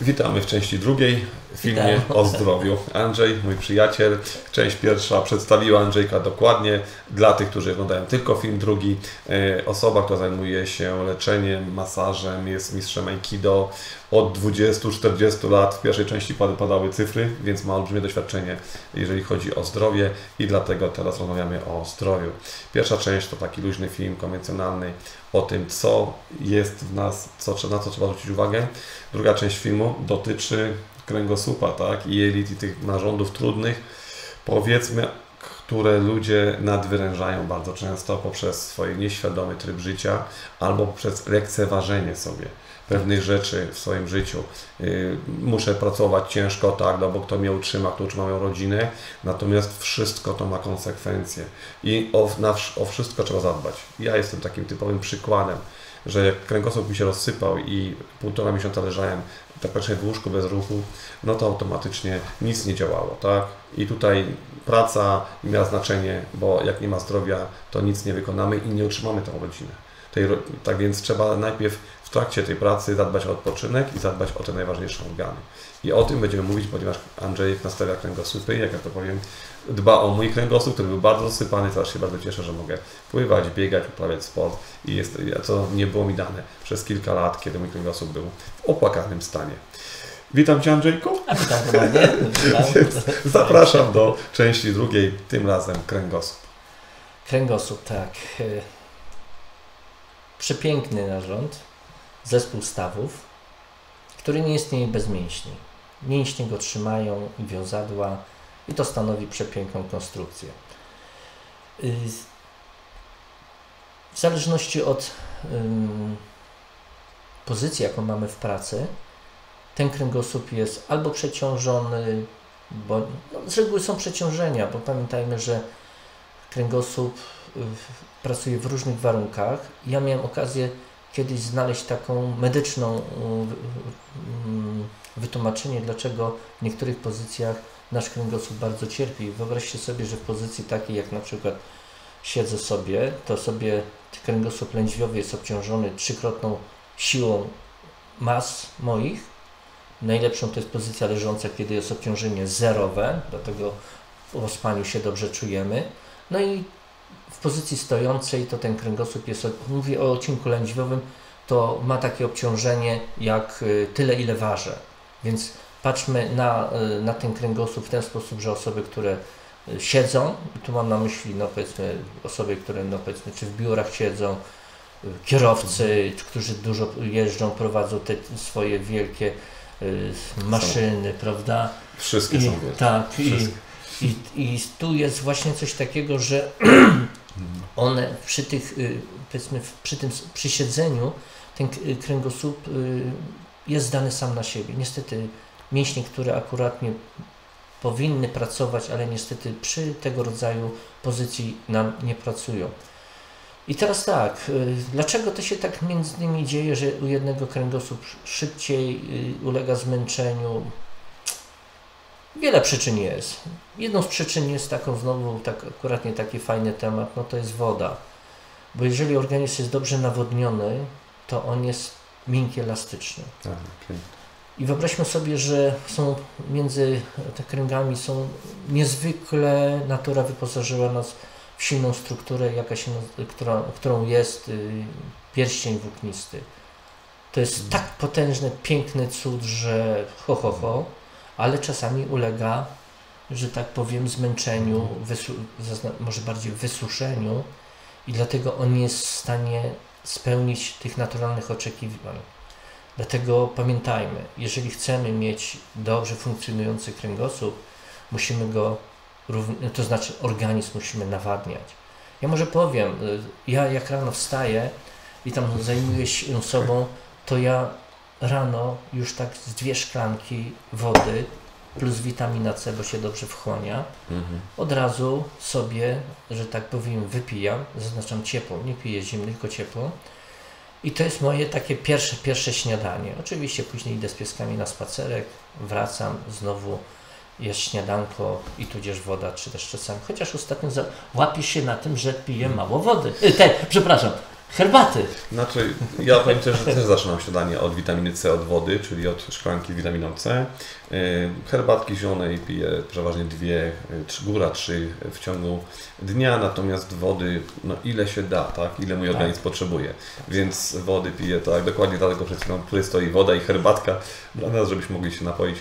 Witamy w części drugiej w filmie o zdrowiu. Andrzej, mój przyjaciel. Część pierwsza przedstawiła Andrzejka dokładnie. Dla tych, którzy oglądają tylko film drugi, e, osoba, która zajmuje się leczeniem, masażem, jest mistrzem Aikido od 20-40 lat. W pierwszej części padały cyfry, więc ma olbrzymie doświadczenie, jeżeli chodzi o zdrowie i dlatego teraz rozmawiamy o zdrowiu. Pierwsza część to taki luźny film konwencjonalny o tym, co jest w nas, co, na co trzeba zwrócić uwagę. Druga część filmu dotyczy kręgosłupa, tak, i jelit i tych narządów trudnych, powiedzmy, które ludzie nadwyrężają bardzo często poprzez swój nieświadomy tryb życia albo poprzez lekceważenie sobie pewnych rzeczy w swoim życiu. Yy, muszę pracować ciężko, tak, no bo kto mnie utrzyma, kto utrzyma moją rodzinę, natomiast wszystko to ma konsekwencje i o, na, o wszystko trzeba zadbać. Ja jestem takim typowym przykładem, że jak kręgosłup mi się rozsypał i półtora miesiąca leżałem tak w łóżku bez ruchu, no to automatycznie nic nie działało, tak? I tutaj praca miała znaczenie, bo jak nie ma zdrowia, to nic nie wykonamy i nie utrzymamy tą rodzinę. Tej, tak więc trzeba najpierw w trakcie tej pracy zadbać o odpoczynek i zadbać o te najważniejsze organy. I o tym będziemy mówić, ponieważ Andrzejek nastawia kręgosłupy, jak ja to powiem, dba o mój kręgosłup, który był bardzo zasypany, teraz się bardzo cieszę, że mogę pływać, biegać, uprawiać sport i jest, to nie było mi dane przez kilka lat, kiedy mój kręgosłup był w opłakanym stanie. Witam Cię Andrzejku. A witam ponownie. Zapraszam do części drugiej, tym razem kręgosłup. Kręgosłup, tak. Przepiękny narząd, zespół stawów, który nie istnieje bez mięśni. Mięśnie go trzymają i wiązadła i to stanowi przepiękną konstrukcję. W zależności od pozycji, jaką mamy w pracy, ten kręgosłup jest albo przeciążony, bo no, z reguły są przeciążenia, bo pamiętajmy, że kręgosłup pracuje w różnych warunkach. Ja miałem okazję kiedyś znaleźć taką medyczną wytłumaczenie, dlaczego w niektórych pozycjach nasz kręgosłup bardzo cierpi. Wyobraźcie sobie, że w pozycji takiej jak na przykład siedzę sobie, to sobie kręgosłup lędźwiowy jest obciążony trzykrotną siłą mas moich. Najlepszą to jest pozycja leżąca, kiedy jest obciążenie zerowe, dlatego po spaniu się dobrze czujemy. No i w pozycji stojącej to ten kręgosłup jest, mówię o odcinku lędźwiowym, to ma takie obciążenie jak y, tyle, ile ważę. Więc patrzmy na, y, na ten kręgosłup w ten sposób, że osoby, które y, siedzą, i tu mam na myśli no powiedzmy osoby, które no powiedzmy czy w biurach siedzą, kierowcy, którzy dużo jeżdżą, prowadzą te swoje wielkie maszyny, są. prawda? Wszystkie I, są wielkie. Tak, Wszystkie. I, i tu jest właśnie coś takiego, że one przy tych, y, powiedzmy, przy tym przy siedzeniu ten kręgosłup y, jest zdany sam na siebie. Niestety mięśnie, które akuratnie powinny pracować, ale niestety przy tego rodzaju pozycji nam nie pracują. I teraz tak, y, dlaczego to się tak między innymi dzieje, że u jednego kręgosłup szybciej ulega zmęczeniu, Wiele przyczyn jest. Jedną z przyczyn jest taką znowu, tak akurat nie taki fajny temat, no to jest woda. Bo jeżeli organizm jest dobrze nawodniony, to on jest miękki, elastyczny. Tak. I wyobraźmy sobie, że są między te kręgami są niezwykle natura wyposażyła nas w silną strukturę, jaka się, która, którą jest y, pierścień włóknisty. To jest tak potężny, piękny cud, że ho, ho, ho, ale czasami ulega, że tak powiem, zmęczeniu, zazna- może bardziej wysuszeniu i dlatego on nie jest w stanie spełnić tych naturalnych oczekiwań. Dlatego pamiętajmy, jeżeli chcemy mieć dobrze funkcjonujący kręgosłup, musimy go, to znaczy organizm musimy nawadniać. Ja może powiem, y, ja jak rano wstaję i tam zajmuję się sobą, to ja rano już tak z dwie szklanki wody plus witamina C, bo się dobrze wchłania, Mhm. od razu sobie, że tak powiem, wypijam, zaznaczam ciepło, nie piję zimny, tylko ciepło. I to jest moje takie pierwsze, pierwsze śniadanie. Oczywiście później idę z pieskami na spacerek, wracam, znowu jest śniadanko i tudzież woda, czy też czasami. Chociaż ostatnio łapiesz się na tym, że piję mało wody. Y, Te, przepraszam, herbaty. Znaczy, ja powiem też, że też zaczynam śniadanie od witaminy C, od wody, czyli od szklanki z witaminą C. Yy, Herbatki zielonej piję przeważnie dwie, yy, trzy, góra trzy w ciągu dnia, natomiast wody, no ile się da, tak, ile mój Tak. organizm potrzebuje. Więc wody piję, tak, dokładnie dlatego przed chwilą, stoi woda i herbatka dla nas, żebyśmy mogli się napoić.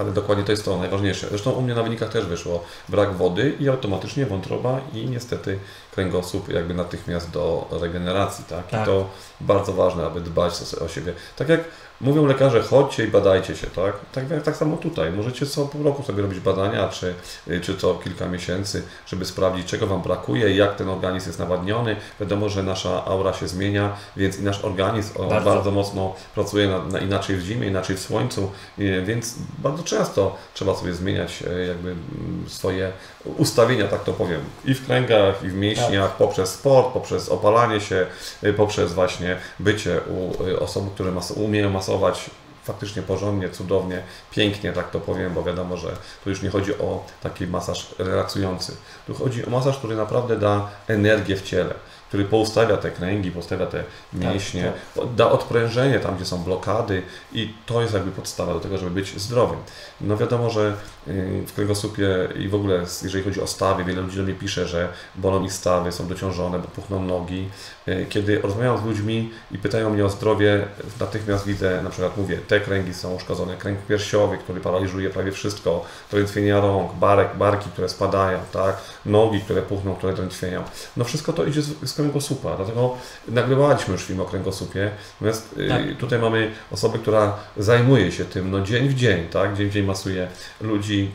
Ale dokładnie to jest to najważniejsze. Zresztą u mnie na wynikach też wyszło brak wody i automatycznie wątroba i niestety kręgosłup jakby natychmiast do regeneracji, tak? Tak. I to bardzo ważne, aby dbać o, o siebie. Tak jak mówią lekarze, chodźcie i badajcie się, tak? Tak, tak samo tutaj. Możecie co pół roku sobie robić badania, czy, czy co kilka miesięcy, żeby sprawdzić, czego Wam brakuje, jak ten organizm jest nawadniony. Wiadomo, że nasza aura się zmienia, więc i nasz organizm Bardzo. bardzo. mocno pracuje na, na inaczej w zimie, inaczej w słońcu, więc bardzo często trzeba sobie zmieniać e, jakby mm, swoje ustawienia, tak to powiem, i w kręgach, i w mięśniach, poprzez sport, poprzez opalanie się, e, poprzez właśnie bycie u e, osób, które mas- umieją masować faktycznie porządnie, cudownie, pięknie, tak to powiem, bo wiadomo, że tu już nie chodzi o taki masaż relaksujący. Tu chodzi o masaż, który naprawdę da energię w ciele, który poustawia te kręgi, poustawia te mięśnie, da odprężenie tam, gdzie są blokady i to jest jakby podstawa do tego, żeby być zdrowym. No wiadomo, że y, w kręgosłupie i w ogóle jeżeli chodzi o stawy, wiele ludzi do mnie pisze, że bolą ich stawy, są dociążone, bo puchną nogi. Y, Kiedy rozmawiam z ludźmi i pytają mnie o zdrowie, natychmiast widzę, na przykład mówię, te kręgi są uszkodzone, kręg piersiowy, który paraliżuje prawie wszystko, drętwienia rąk, barek, barki, które spadają, tak, nogi, które puchną, które drętwieją. No wszystko to idzie z, z kręgosłupa, dlatego nagrywaliśmy już film o kręgosłupie, natomiast y, Tak. tutaj mamy osobę, która zajmuje się tym no, dzień w dzień, tak, dzień w dzień masuje ludzi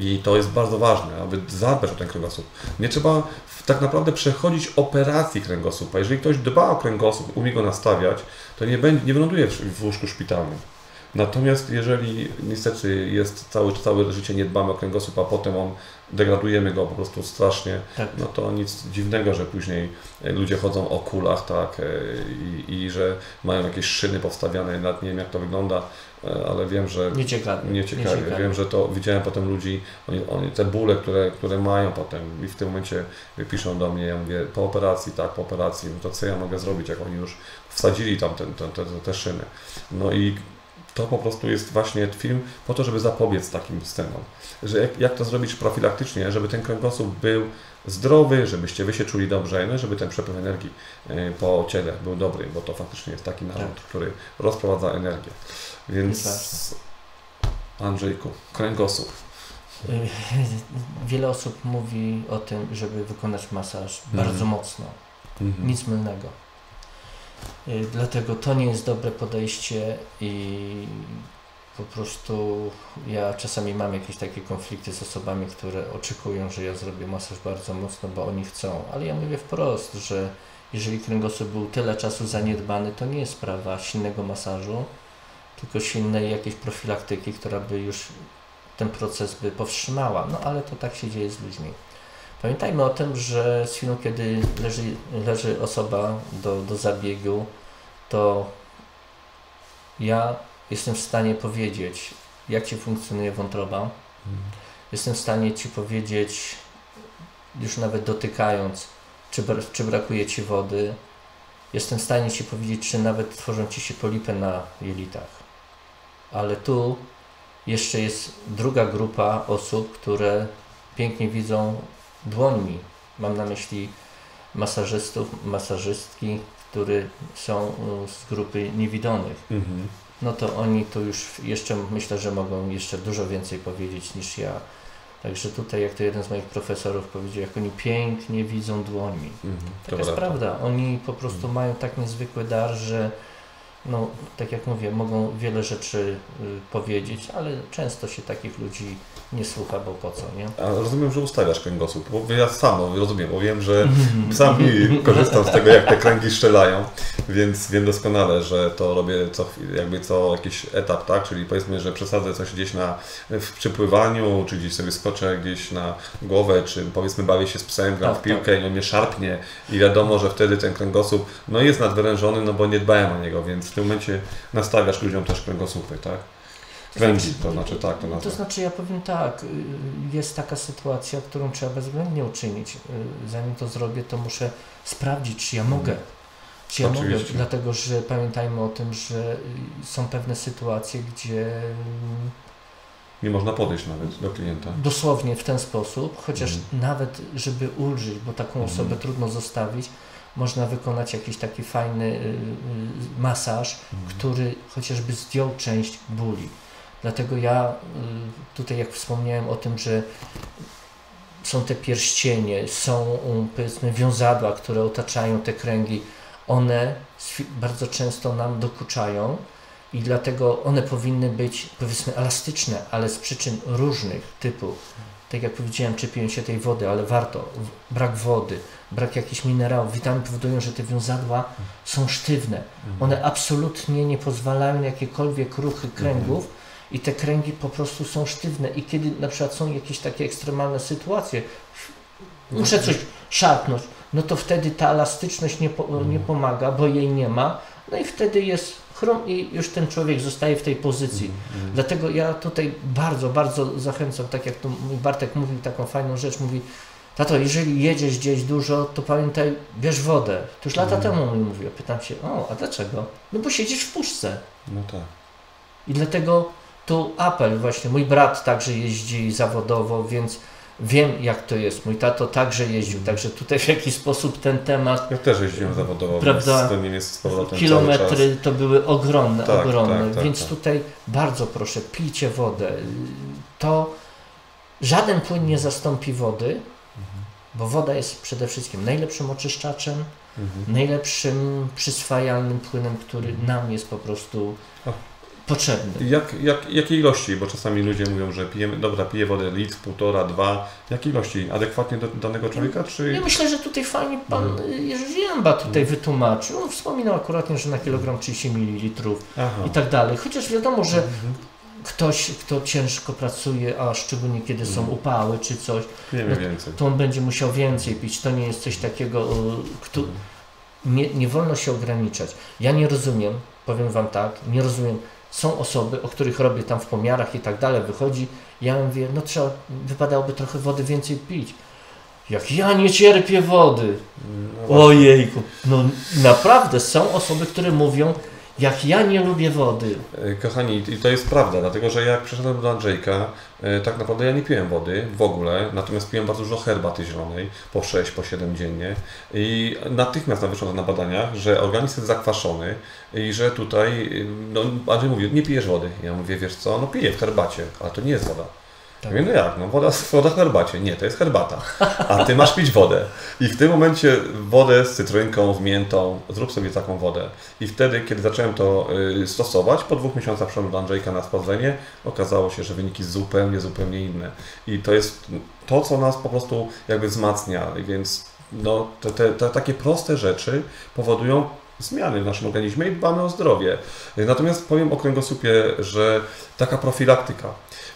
i to jest bardzo ważne, aby zadbać o ten kręgosłup. Nie trzeba tak naprawdę przechodzić operacji kręgosłupa. Jeżeli ktoś dba o kręgosłup, umie go nastawiać, to nie, będzie, nie wyląduje w, w łóżku szpitalnym. Natomiast jeżeli niestety jest całe, całe życie nie dbamy o kręgosłup, a potem on degradujemy go po prostu strasznie, Tak. no to nic dziwnego, że później e, ludzie chodzą o kulach, tak, e, i, i że mają jakieś szyny powstawiane, nawet nie wiem jak to wygląda, ale wiem, że Nieciekawie. nie ciekawie. Wiem, że to widziałem potem ludzi, oni, oni te bóle, które, które mają potem i w tym momencie piszą do mnie, ja mówię, po operacji, tak, po operacji, no to co ja mogę zrobić, jak oni już wsadzili tam ten, ten, te, te szyny. No i to po prostu jest właśnie film po to, żeby zapobiec takim scenom. Że jak, jak to zrobić profilaktycznie, żeby ten kręgosłup był zdrowy, żebyście wy się czuli dobrze, no żeby ten przepływ energii e, po ciele był dobry, bo to faktycznie jest taki narząd, który rozprowadza energię. Więc Andrzejku, kręgosłup. Wiele osób mówi o tym, żeby wykonać masaż Mhm. bardzo mocno. Mhm. Nic mylnego. Y, Dlatego to nie jest dobre podejście i po prostu ja czasami mam jakieś takie konflikty z osobami, które oczekują, że ja zrobię masaż bardzo mocno, bo oni chcą. Ale ja mówię wprost, że jeżeli kręgosłup był tyle czasu zaniedbany, to nie jest sprawa silnego masażu, tylko silnej jakiejś profilaktyki, która by już ten proces by powstrzymała. No ale to tak się dzieje z ludźmi. Pamiętajmy o tym, że z chwilą, kiedy leży, leży osoba do, do zabiegu, to ja jestem w stanie powiedzieć, jak Ci funkcjonuje wątroba. Jestem w stanie Ci powiedzieć, już nawet dotykając, czy, czy brakuje Ci wody. Jestem w stanie Ci powiedzieć, czy nawet tworzą Ci się polipy na jelitach. Ale tu jeszcze jest druga grupa osób, które pięknie widzą dłońmi. Mam na myśli masażystów, masażystki, którzy są y, z grupy niewidomych. Mhm. No to oni tu już jeszcze myślę, że mogą jeszcze dużo więcej powiedzieć niż ja. Także tutaj, jak to jeden z moich profesorów powiedział, jak oni pięknie widzą dłońmi. Mhm. Tak jest prawda. Oni po prostu mają tak niezwykły dar, że no, tak jak mówię, mogą wiele rzeczy y, powiedzieć, ale często się takich ludzi nie słucha, bo po co, nie? A rozumiem, że ustawiasz kręgosłup, bo ja sam rozumiem, bo wiem, że sam korzystam z tego, jak te kręgi strzelają, więc wiem doskonale, że to robię co jakby co jakiś etap, tak? Czyli powiedzmy, że przesadzę coś gdzieś na, w przypływaniu, czy gdzieś sobie skoczę gdzieś na głowę, czy powiedzmy bawię się z psem, gram Tak, w piłkę i on mnie szarpnie i wiadomo, że wtedy ten kręgosłup no jest nadwyrężony, no bo nie dbałem o niego, więc w tym momencie nastawiasz ludziom też kręgosłupy, tak? Kręgi, to znaczy tak, to To znaczy ja powiem tak, y, jest taka sytuacja, którą trzeba bezwzględnie uczynić. Y, Zanim to zrobię, to muszę sprawdzić, czy ja mogę. Czy ja mogę, Oczywiście. dlatego że pamiętajmy o tym, że y, są pewne sytuacje, gdzie mm, Nie można podejść nawet do klienta. dosłownie w ten sposób, chociaż Mhm. nawet żeby ulżyć, bo taką Mhm. osobę trudno zostawić, można wykonać jakiś taki fajny y, y, masaż, Mhm. który chociażby zdjął część bóli. Dlatego ja y, tutaj, jak wspomniałem o tym, że są te pierścienie, są um, powiedzmy wiązadła, które otaczają te kręgi, one bardzo często nam dokuczają i dlatego one powinny być powiedzmy elastyczne, ale z przyczyn różnych typu. Tak jak powiedziałem, czy piją się tej wody, ale warto. Brak wody, brak jakichś minerałów, witamin powodują, że te wiązadła są sztywne. One absolutnie nie pozwalają na jakiekolwiek ruchy kręgów i te kręgi po prostu są sztywne. I kiedy na przykład są jakieś takie ekstremalne sytuacje, muszę coś szarpnąć, no to wtedy ta elastyczność nie, po, nie pomaga, bo jej nie ma. No i wtedy jest chrom i już ten człowiek zostaje w tej pozycji. Dlatego ja tutaj bardzo, bardzo zachęcam, tak jak tu mój Bartek mówił taką fajną rzecz, mówi Tato, jeżeli jedziesz gdzieś dużo, to pamiętaj, bierz wodę. To już lata temu mi mówił. Pytam się, o, a dlaczego? No bo siedzisz w puszce. No tak. I dlatego tu apel właśnie. Mój brat także jeździ zawodowo, więc wiem jak to jest. Mój tato także jeździł, także tutaj w jakiś sposób ten temat, Ja też jeździłem zawodowo, Prawda. więc jest z powrotem kilometry to były ogromne, Tak, ogromne. tak, tak, więc tak. tutaj bardzo proszę, pijcie wodę. To żaden płyn nie zastąpi wody, Mhm. bo woda jest przede wszystkim najlepszym oczyszczaczem, Mhm. najlepszym przyswajalnym płynem, który nam jest po prostu. Potrzebny. Jak, jak, jakie ilości? Bo czasami ludzie mówią, że pijemy, dobra, piję wodę litr, półtora, dwa. Jakie ilości? Adekwatnie do danego człowieka, czy... Ja myślę, że tutaj fajnie pan Mhm. Jerzy Zięba tutaj wytłumaczył. On wspominał akurat, że na kilogram 30 ml Aha. i tak dalej. Chociaż wiadomo, że Mhm. ktoś, kto ciężko pracuje, a szczególnie kiedy są Mhm. upały czy coś, no, więcej. to on będzie musiał więcej pić. To nie jest coś takiego, kto, Mhm. nie, nie wolno się ograniczać. Ja nie rozumiem, powiem Wam tak, nie rozumiem. Są osoby, o których robię tam w pomiarach i tak dalej, wychodzi, ja mówię, no trzeba, wypadałoby trochę wody więcej pić. Jak ja nie cierpię wody. No. Ojejku, no naprawdę są osoby, które mówią, jak ja nie lubię wody. E, Kochani, i to jest prawda, dlatego że jak przyszedłem do Andrzejka, e, tak naprawdę ja nie piłem wody w ogóle, natomiast piłem bardzo dużo herbaty zielonej, po 6, po 7 dziennie i natychmiast wyszło na badaniach, że organizm jest zakwaszony i że tutaj, y, no Andrzej mówi, nie pijesz wody. Ja mówię, wiesz co, no piję w herbacie, ale to nie jest woda. Tak. Mówię, no jak, no woda, woda w herbacie. Nie, to jest herbata. A ty masz pić wodę. I w tym momencie wodę z cytrynką, z miętą, zrób sobie taką wodę. I wtedy, kiedy zacząłem to y, stosować, po dwóch miesiącach przyszedłem do Andrzejka na sprawdzenie, okazało się, że wyniki zupełnie, zupełnie inne. I to jest to, co nas po prostu jakby wzmacnia. Więc no, te, te, te takie proste rzeczy powodują zmiany w naszym organizmie i dbamy o zdrowie. Natomiast powiem o kręgosłupie, że taka profilaktyka.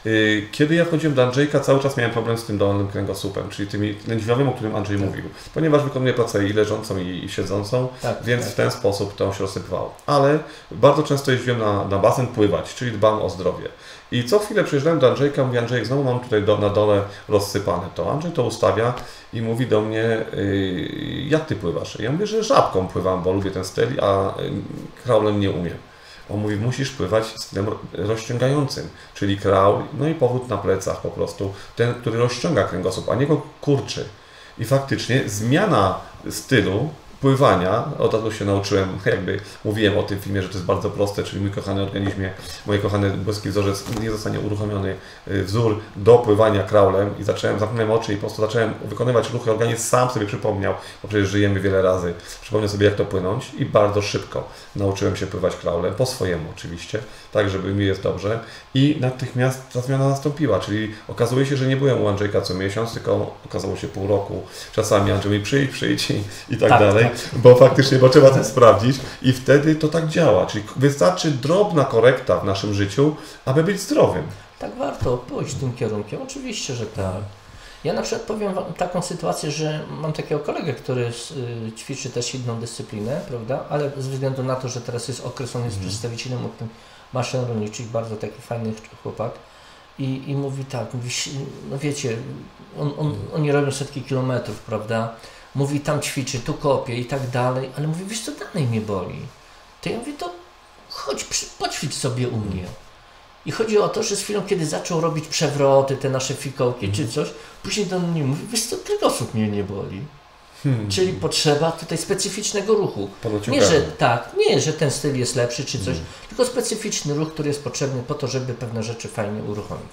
Y, Kiedy ja wchodziłem do Andrzejka, cały czas miałem problem z tym dolnym kręgosłupem, czyli tymi lędźwiowym, o którym Andrzej mówił. Ponieważ wykonuję pracę i leżącą, i, i siedzącą, Tak, więc tak. w ten sposób to się rozsypywało. Ale bardzo często jeździłem na, na basen pływać, czyli dbam o zdrowie. I co chwilę przyjeżdżałem do Andrzejka, mówię, Andrzejek, znowu mam tutaj do, na dole rozsypane to. Andrzej to ustawia i mówi do mnie, yy, jak ty pływasz? Ja mówię, że żabką pływam, bo lubię ten styl, a yy, kraulem nie umiem. On mówi, musisz pływać stylem rozciągającym, czyli kraul, no i powrót na plecach po prostu, ten, który rozciąga kręgosłup, a nie go kurczy. I faktycznie zmiana stylu pływania, od razu się nauczyłem, jakby mówiłem o tym filmie, że to jest bardzo proste, czyli mój kochany organizmie, mój kochany boski wzorzec, nie zostanie uruchomiony y, wzór do pływania kraulem i zacząłem, zamknąłem oczy i po prostu zacząłem wykonywać ruchy, organizm sam sobie przypomniał, bo przecież żyjemy wiele razy, przypomniał sobie jak to płynąć i bardzo szybko nauczyłem się pływać kraulem, po swojemu oczywiście, tak żeby mi jest dobrze. I natychmiast ta zmiana nastąpiła, czyli okazuje się, że nie byłem u Andrzejka co miesiąc, tylko okazało się pół roku, czasami Andrzej mi przyjdź, przyjdź i, i tak, Tak, dalej, bo faktycznie, bo trzeba to sprawdzić. I wtedy to tak działa, czyli wystarczy drobna korekta w naszym życiu, aby być zdrowym. Tak warto pójść tym kierunkiem, oczywiście, że tak. Ja na przykład powiem Wam taką sytuację, że mam takiego kolegę, który y, ćwiczy też inną dyscyplinę, prawda? Ale ze względu na to, że teraz jest okres, on jest przedstawicielem maszyn rolniczych, bardzo taki fajny chłopak. I, i mówi tak, mówi, no wiecie, on, on, oni robią setki kilometrów, prawda? Mówi tam ćwiczy, tu kopie i tak dalej, ale mówi, wiesz co, dalej mnie boli. To ja mówię, to chodź, poćwicz sobie u mnie. I chodzi o to, że z chwilą, kiedy zaczął robić przewroty, te nasze fikołki czy coś, później do mnie mówi, wiesz co, kręgosłup mnie nie boli. Czyli potrzeba tutaj specyficznego ruchu. Nie, że tak, nie, że ten styl jest lepszy czy coś, tylko specyficzny ruch, który jest potrzebny po to, żeby pewne rzeczy fajnie uruchomić.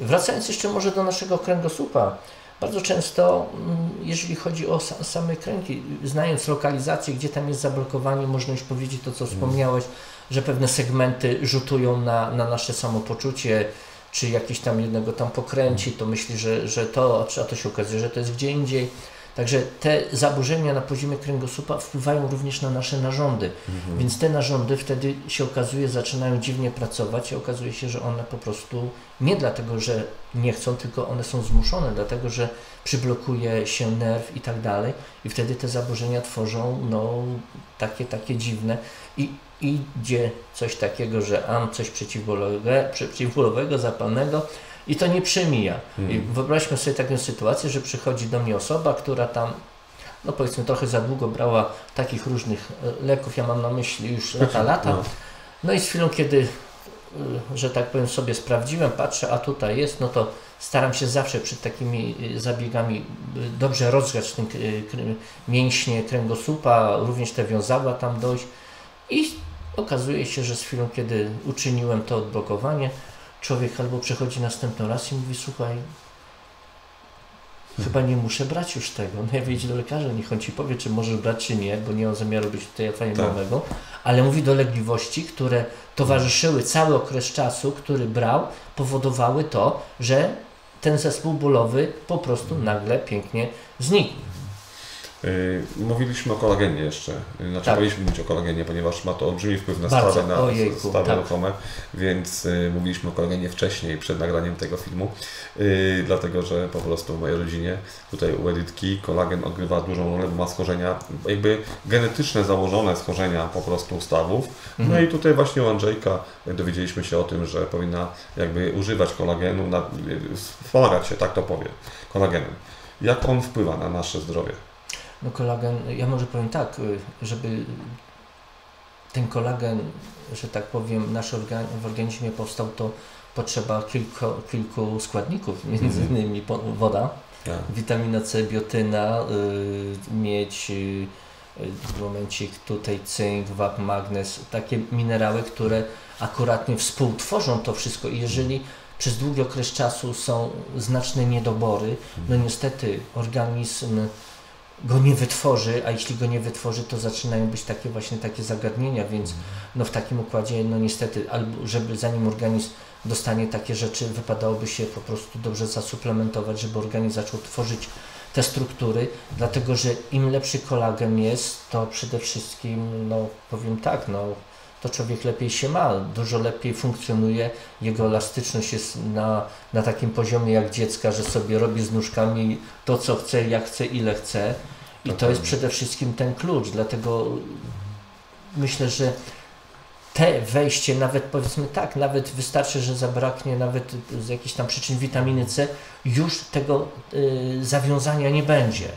Wracając jeszcze może do naszego kręgosłupa, bardzo często, mm, jeżeli chodzi o sa- same kręgi, znając lokalizację, gdzie tam jest zablokowanie, można już powiedzieć to, co wspomniałeś, że pewne segmenty rzutują na, na nasze samopoczucie, czy jakiś tam jednego tam pokręci, to myśli, że, że to, a to się okazuje, że to jest gdzie indziej. Także te zaburzenia na poziomie kręgosłupa wpływają również na nasze narządy, więc te narządy wtedy się okazuje, zaczynają dziwnie pracować i okazuje się, że one po prostu nie dlatego, że nie chcą, tylko one są zmuszone, dlatego, że przyblokuje się nerw i tak dalej. I wtedy te zaburzenia tworzą no, takie, takie dziwne. I idzie coś takiego, że mam coś przeciwbólowego, zapalnego i to nie przemija. I wyobraźmy sobie taką sytuację, że przychodzi do mnie osoba, która tam, no powiedzmy, trochę za długo brała takich różnych e, leków, ja mam na myśli już lata, lata. No. No i z chwilą, kiedy, y, że tak powiem, sobie sprawdziłem, patrzę, a tutaj jest, no to staram się zawsze przed takimi y, zabiegami dobrze rozgrzać ten mięśnie kręgosłupa, również te wiązadła tam dojść i okazuje się, że z chwilą, kiedy uczyniłem to odblokowanie, człowiek albo przychodzi następny raz i mówi, słuchaj, chyba nie muszę brać już tego. No ja wyjdzie do lekarza, niech on ci powie, czy możesz brać, czy nie, bo nie mam zamiaru być tutaj fajnego, ale mówi dolegliwości, które towarzyszyły cały okres czasu, który brał, powodowały to, że ten zespół bólowy po prostu nagle pięknie znikł. Yy, Mówiliśmy o kolagenie jeszcze. Yy, Znaczy Tak. powinniśmy mówić o kolagenie, ponieważ ma to olbrzymi wpływ na Bardzo. stawy, na Ojejku, stawy tak. ruchome, więc yy, mówiliśmy o kolagenie wcześniej, przed nagraniem tego filmu, yy, dlatego że po prostu w mojej rodzinie, tutaj u Edytki, kolagen odgrywa dużą rolę, bo ma schorzenia, jakby genetyczne założone schorzenia po prostu stawów. No Mhm. i tutaj właśnie u Andrzejka dowiedzieliśmy się o tym, że powinna jakby używać kolagenu, na, wspomagać się, tak to powiem, kolagenem. Jak on wpływa na nasze zdrowie? No kolagen, ja może powiem tak, y, żeby ten kolagen, że tak powiem, nasz organ, w organizmie powstał, to potrzeba kilku, kilku składników, między Mhm. innymi woda, Tak. witamina C, biotyna, y, miedź, y, y, momencik tutaj cynk, wap, magnez, takie minerały, które akuratnie współtworzą to wszystko i jeżeli przez długi okres czasu są znaczne niedobory, no niestety organizm go nie wytworzy, a jeśli go nie wytworzy, to zaczynają być takie właśnie takie zagadnienia, więc no w takim układzie, no niestety, albo żeby zanim organizm dostanie takie rzeczy, wypadałoby się po prostu dobrze zasuplementować, żeby organizm zaczął tworzyć te struktury, dlatego że im lepszy kolagen jest, to przede wszystkim, no powiem tak, no to człowiek lepiej się ma, dużo lepiej funkcjonuje, jego elastyczność jest na, na takim poziomie jak dziecka, że sobie robi z nóżkami to, co chce, jak chce, ile chce. I to jest przede wszystkim ten klucz, dlatego myślę, że te wejście, nawet powiedzmy tak, nawet wystarczy, że zabraknie nawet z jakichś tam przyczyn witaminy C, już tego y, zawiązania nie będzie.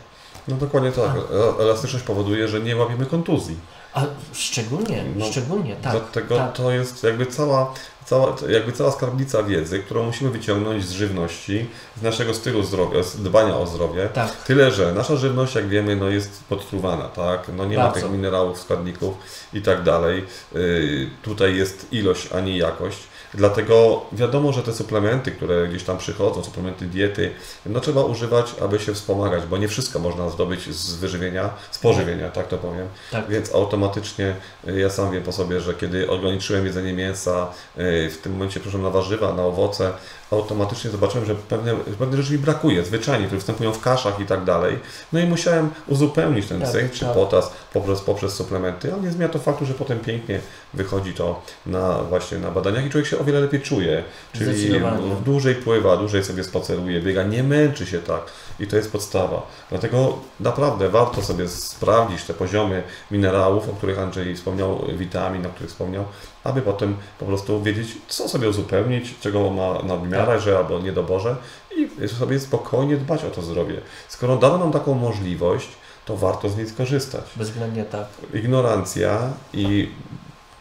No dokładnie tak. E- Elastyczność powoduje, że nie łapiemy kontuzji. A szczególnie, No, szczególnie, tak. Dlatego tak. to jest jakby cała, cała, jakby cała skarbnica wiedzy, którą musimy wyciągnąć z żywności, z naszego stylu zdrowia, z dbania o zdrowie. Tak. Tyle, że nasza żywność, jak wiemy, no jest podtruwana, tak? No nie ma Bardzo. tych minerałów, składników i tak dalej. Yy, tutaj jest ilość, a nie jakość. Dlatego wiadomo, że te suplementy, które gdzieś tam przychodzą, suplementy diety, no trzeba używać, aby się wspomagać, bo nie wszystko można zdobyć z wyżywienia, z pożywienia, tak to powiem. Tak. Więc automatycznie y, ja sam wiem po sobie, że kiedy ograniczyłem jedzenie mięsa, y, w tym momencie przeszłem na warzywa, na owoce, automatycznie zobaczyłem, że pewne, pewne rzeczy mi brakuje, zwyczajnie, które występują w kaszach i tak dalej. No i musiałem uzupełnić ten Tak, cynk czy tak. potas poprzez, poprzez suplementy, ale nie zmienia to faktu, że potem pięknie wychodzi to na właśnie na badaniach i człowiek się o wiele lepiej czuje. Czyli Zdecydowanie. dłużej pływa, dłużej sobie spaceruje, biega, nie męczy się tak. I to jest podstawa. Dlatego naprawdę warto sobie sprawdzić te poziomy minerałów, o których Andrzej wspomniał, witamin, o których wspomniał, aby potem po prostu wiedzieć, co sobie uzupełnić, czego ma nadmiarę, że albo niedoborze i sobie spokojnie dbać o to zdrowie. Skoro dano nam taką możliwość, to warto z niej skorzystać. Bezwzględnie tak. Ignorancja i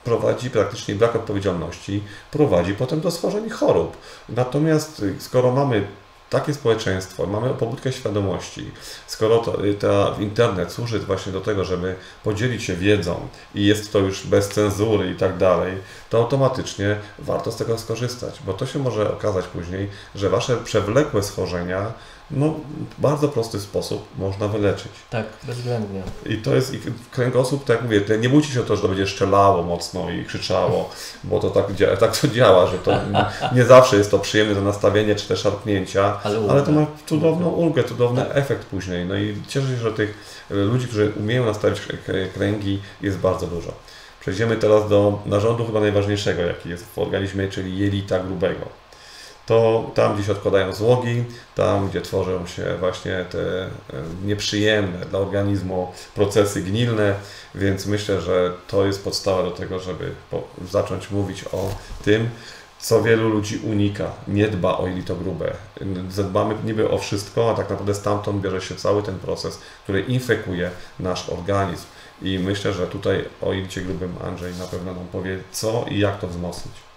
prowadzi praktycznie brak odpowiedzialności, prowadzi potem do stworzeń chorób. Natomiast y, skoro mamy takie społeczeństwo, mamy pobudkę świadomości, skoro to, y, ta internet służy właśnie do tego, żeby podzielić się wiedzą i jest to już bez cenzury i tak dalej, to automatycznie warto z tego skorzystać, bo to się może okazać później, że wasze przewlekłe schorzenia no, w bardzo prosty sposób można wyleczyć. Tak, bezwzględnie. I to jest i kręgosłup, tak jak mówię, nie bójcie się o to, że to będzie szczelało mocno i krzyczało, bo to tak, dzia- tak to działa, że to nie zawsze jest to przyjemne do nastawienia czy te szarpnięcia, Ale ale, to ma cudowną ulgę, cudowny Tak. efekt później. No i cieszę się, że tych e, ludzi, którzy umieją nastawić kręgi jest bardzo dużo. Przejdziemy teraz do narządu chyba najważniejszego, jaki jest w organizmie, czyli jelita grubego to tam, gdzie się odkładają złogi, tam, gdzie tworzą się właśnie te e, nieprzyjemne dla organizmu procesy gnilne, więc myślę, że to jest podstawa do tego, żeby zacząć mówić o tym, co wielu ludzi unika, nie dba o jelito grube. Zadbamy niby o wszystko, a tak naprawdę stamtąd bierze się cały ten proces, który infekuje nasz organizm. I myślę, że tutaj o jelicie grubym Andrzej na pewno nam powie, co i jak to wzmocnić.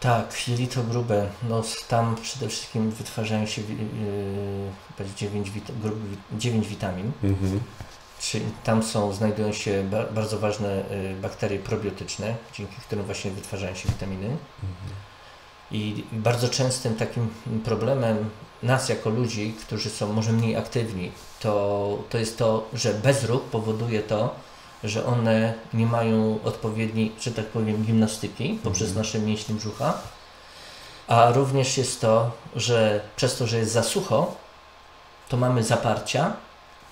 Tak, jelito grube, no tam przede wszystkim wytwarzają się yy, chyba 9, wit- grup, 9 witamin, Mhm. czyli tam są, znajdują się ba bardzo ważne y, bakterie probiotyczne, dzięki którym właśnie wytwarzają się witaminy. I bardzo częstym takim problemem nas jako ludzi, którzy są może mniej aktywni, to, to jest to, że bezruch powoduje to, że one nie mają odpowiedniej, że tak powiem, gimnastyki poprzez nasze mięśnie brzucha. A również jest to, że przez to, że jest za sucho, to mamy zaparcia.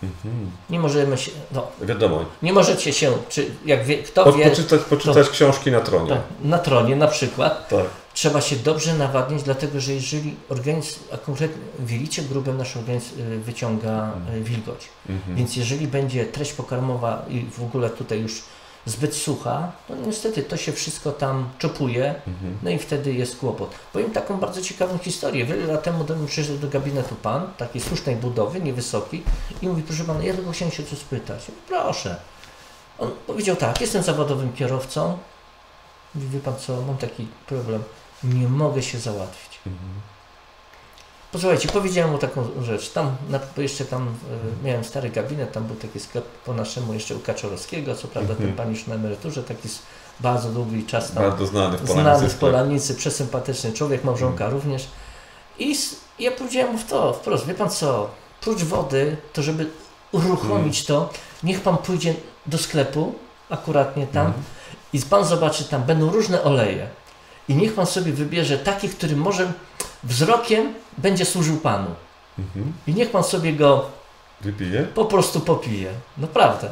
Mhm. Nie możemy się, no, Wiadomo, nie możecie się, czy jak wie, kto wie, poczytać, poczytać książki na tronie. tak, na tronie na przykład, Tak. Trzeba się dobrze nawadniać, dlatego że jeżeli organizm, a konkretnie w jelicie grubym nasz organizm y, wyciąga y, wilgoć. Mhm. Więc jeżeli będzie treść pokarmowa i w ogóle tutaj już zbyt sucha, to niestety to się wszystko tam czopuje, Mhm. no i wtedy jest kłopot. Powiem taką bardzo ciekawą historię. Wiele lat temu do mnie przyszedł do gabinetu pan, takiej słusznej budowy, niewysoki, i mówi, proszę pana, ja tylko chciałem się coś spytać. Ja mówię, Proszę. On powiedział tak, jestem zawodowym kierowcą. Mówi, wie pan co, mam taki problem, nie mogę się załatwić. Mhm. Posłuchajcie, powiedziałem mu taką rzecz. Tam, na, jeszcze tam e, miałem stary gabinet, tam był taki sklep po naszemu jeszcze u Kaczorowskiego, co prawda Mhm. ten pan już na emeryturze, taki bardzo długi czas tam Bardzo znany w Polanicy. znany w sklep. Polanicy, przesympatyczny człowiek, małżonka również. I ja powiedziałem mu w to wprost, wie pan co, prócz wody, to żeby uruchomić to, niech pan pójdzie do sklepu, akuratnie tam, Mhm. i pan zobaczy, tam będą różne oleje. I niech pan sobie wybierze taki, który może wzrokiem będzie służył panu. Mhm. I niech pan sobie go Wypije? po prostu popije. Naprawdę.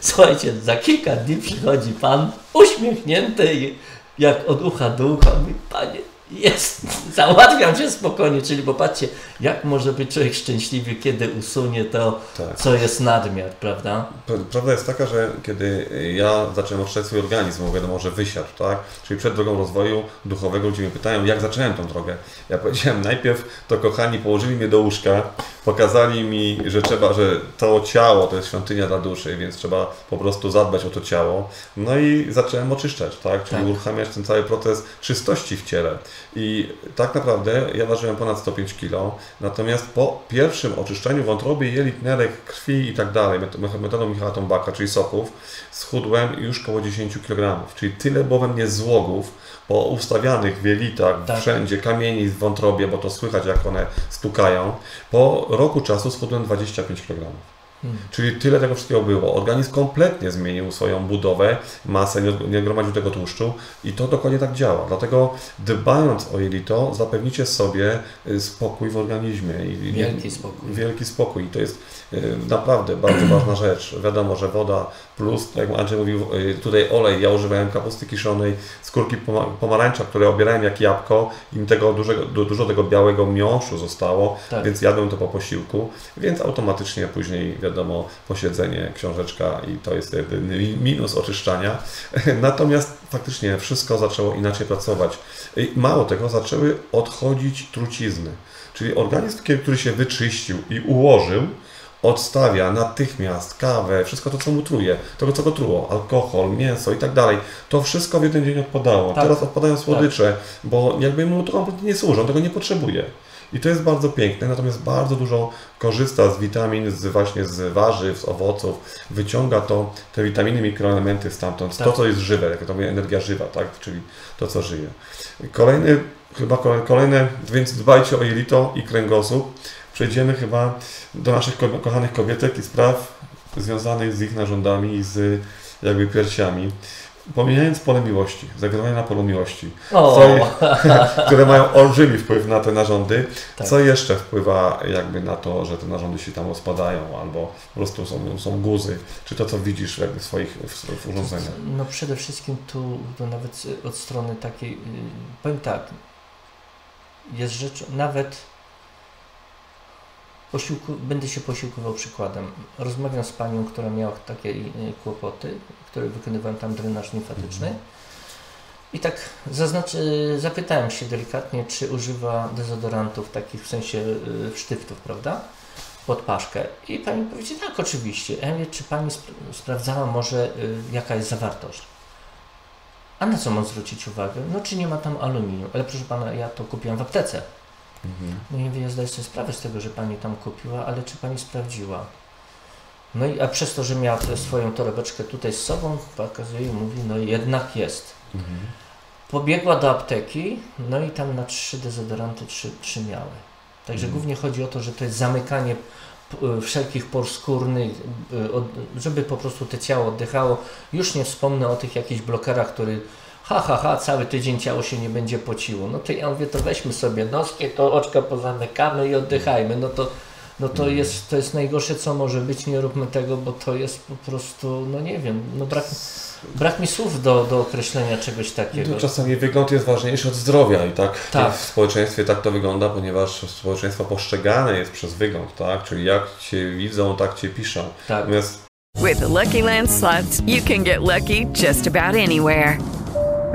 Słuchajcie, za kilka dni przychodzi pan uśmiechnięty, i jak od ucha do ucha, mówi, panie, jest, załatwiam się spokojnie, czyli popatrzcie, jak może być człowiek szczęśliwy, kiedy usunie to, Tak. co jest nadmiar, prawda? Prawda jest taka, że kiedy ja zacząłem oczyszczać swój organizm, bo wiadomo, że wysiadł, tak? Czyli przed drogą rozwoju duchowego ludzie mnie pytają, jak zacząłem tą drogę. Ja powiedziałem, najpierw to kochani położyli mnie do łóżka, pokazali mi, że trzeba, że to ciało to jest świątynia dla duszy, więc trzeba po prostu zadbać o to ciało. No i zacząłem oczyszczać, tak? Czyli Tak. uruchamiać ten cały proces czystości w ciele. I tak naprawdę ja ważyłem ponad 105 kg, natomiast po pierwszym oczyszczeniu wątroby, jelit, nerek, krwi i tak dalej, met- metodą Michała Tombaka, czyli soków, schudłem już koło 10 kg. Czyli tyle było we mnie złogów po ustawianych w jelitach, Tak. wszędzie, kamieni w wątrobie, bo to słychać jak one stukają. Po roku czasu schudłem 25 kg. Czyli tyle tego wszystkiego było. Organizm kompletnie zmienił swoją budowę, masę, nie- gromadził tego tłuszczu i to dokładnie tak działa. Dlatego dbając o jelito, zapewnicie sobie y, spokój w organizmie. Wielki spokój. Wielki spokój. I to jest naprawdę bardzo ważna rzecz. Wiadomo, że woda plus, tak jak Andrzej mówił, y, tutaj olej. Ja używałem kapusty kiszonej, skórki poma- pomarańcza, które obierałem jak jabłko i mi tego dużego, du- dużo tego białego miąższu zostało, Tak. więc jadłem to po posiłku, więc automatycznie później wiadomo posiedzenie, książeczka i to jest minus oczyszczania. Natomiast faktycznie wszystko zaczęło inaczej pracować. Mało tego, zaczęły odchodzić trucizny. Czyli organizm, który się wyczyścił i ułożył, odstawia natychmiast kawę, wszystko to, co mu truje, tego, co go truło, alkohol, mięso i tak dalej. To wszystko w jeden dzień odpadało. Tak. Teraz odpadają słodycze, bo jakby mu to kompletnie nie służy, on tego nie potrzebuje. I to jest bardzo piękne, natomiast bardzo dużo korzysta z witamin, z właśnie z warzyw, z owoców, wyciąga to, te witaminy, mikroelementy stamtąd, Tak. to co jest żywe, jak to mówię, energia żywa, tak, czyli to co żyje. Kolejny, chyba kole- kolejne, więc dbajcie o jelito i kręgosłup. Przejdziemy chyba do naszych ko- kochanych kobietek i spraw związanych z ich narządami i z jakby piersiami. Pomijając pole miłości, zagrożenie na polu miłości, co które mają olbrzymi wpływ na te narządy. Tak. Co jeszcze wpływa jakby na to, że te narządy się tam rozpadają albo po prostu są, są guzy? Czy to, co widzisz jakby w swoich w, w urządzeniach? No przede wszystkim tu, tu nawet od strony takiej, y, powiem tak, jest rzecz, nawet posiłku, będę się posiłkował przykładem. Rozmawiam z panią, która miała takie y, kłopoty, które wykonywałem tam drenaż limfatyczny. I tak zaznaczy, zapytałem się delikatnie, czy używa dezodorantów takich w sensie y, sztyftów, prawda? Pod paszkę. I pani powiedziała, tak, oczywiście. Ja mówię, czy pani sp- sprawdzała może, jaka jest zawartość? A na co mam zwrócić uwagę? No, czy nie ma tam aluminium? Ale proszę pana, ja to kupiłam w aptece. No i mówię, ja zdaję sobie sprawę z tego, że pani tam kupiła, ale czy pani sprawdziła? No i a przez to, że miała swoją torebeczkę tutaj z sobą, pokazuje i mówi, no jednak jest. Pobiegła do apteki, no i tam na trzy dezodoranty trzy, trzy miały. Także głównie chodzi o to, że to jest zamykanie y, wszelkich por skórnych, od- żeby po prostu to ciało oddychało. Już nie wspomnę o tych jakichś blokerach, który ha, ha, ha, cały tydzień ciało się nie będzie pociło. No to ja mówię, to weźmy sobie noskie, to oczka pozamykamy i oddychajmy. No to, no to, jest, to jest najgorsze, co może być, nie róbmy tego, bo to jest po prostu, no nie wiem, no brak, brak mi słów do, do określenia czegoś takiego. To czasami wygląd jest ważniejszy od zdrowia i tak, Tak. w społeczeństwie tak to wygląda, ponieważ społeczeństwo postrzegane jest przez wygląd, tak? Czyli jak Cię widzą, tak Cię piszą. Tak. Natomiast With the Lucky Land slots, you can get lucky just about anywhere.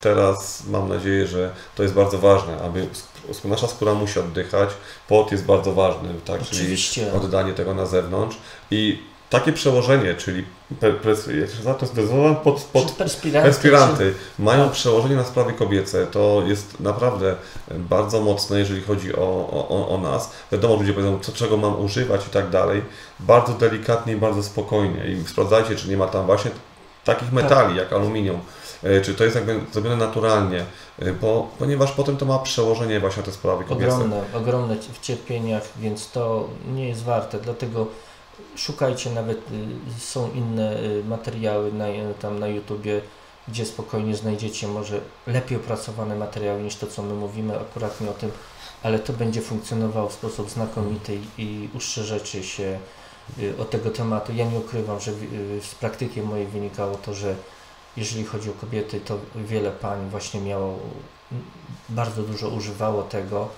Teraz mam nadzieję, że to jest bardzo ważne, aby nasza skóra musi oddychać, pot jest bardzo ważny, tak? Oczywiście. Czyli oddanie tego na zewnątrz i takie przełożenie, czyli per, to pod, pod Perspiranty, mają przełożenie na sprawy kobiece. To jest naprawdę bardzo mocne, jeżeli chodzi o, o, o nas. Wiadomo, ludzie powiedzą, co, czego mam używać i tak dalej. Bardzo delikatnie i bardzo spokojnie. I sprawdzajcie, czy nie ma tam właśnie takich metali, jak aluminium. E, czy to jest jakby zrobione naturalnie, e, bo, ponieważ potem to ma przełożenie właśnie na te sprawy kobiece. Ogromne, ogromne w cierpieniach, więc to nie jest warte, dlatego szukajcie nawet, y, są inne y, materiały na, tam na YouTubie, gdzie spokojnie znajdziecie może lepiej opracowane materiały niż to, co my mówimy akurat nie o tym, ale to będzie funkcjonowało w sposób znakomity i uszczerzeczy się y, od tego tematu. Ja nie ukrywam, że z praktyki mojej wynikało to, że jeżeli chodzi o kobiety, to wiele pań właśnie miało, bardzo dużo używało tego,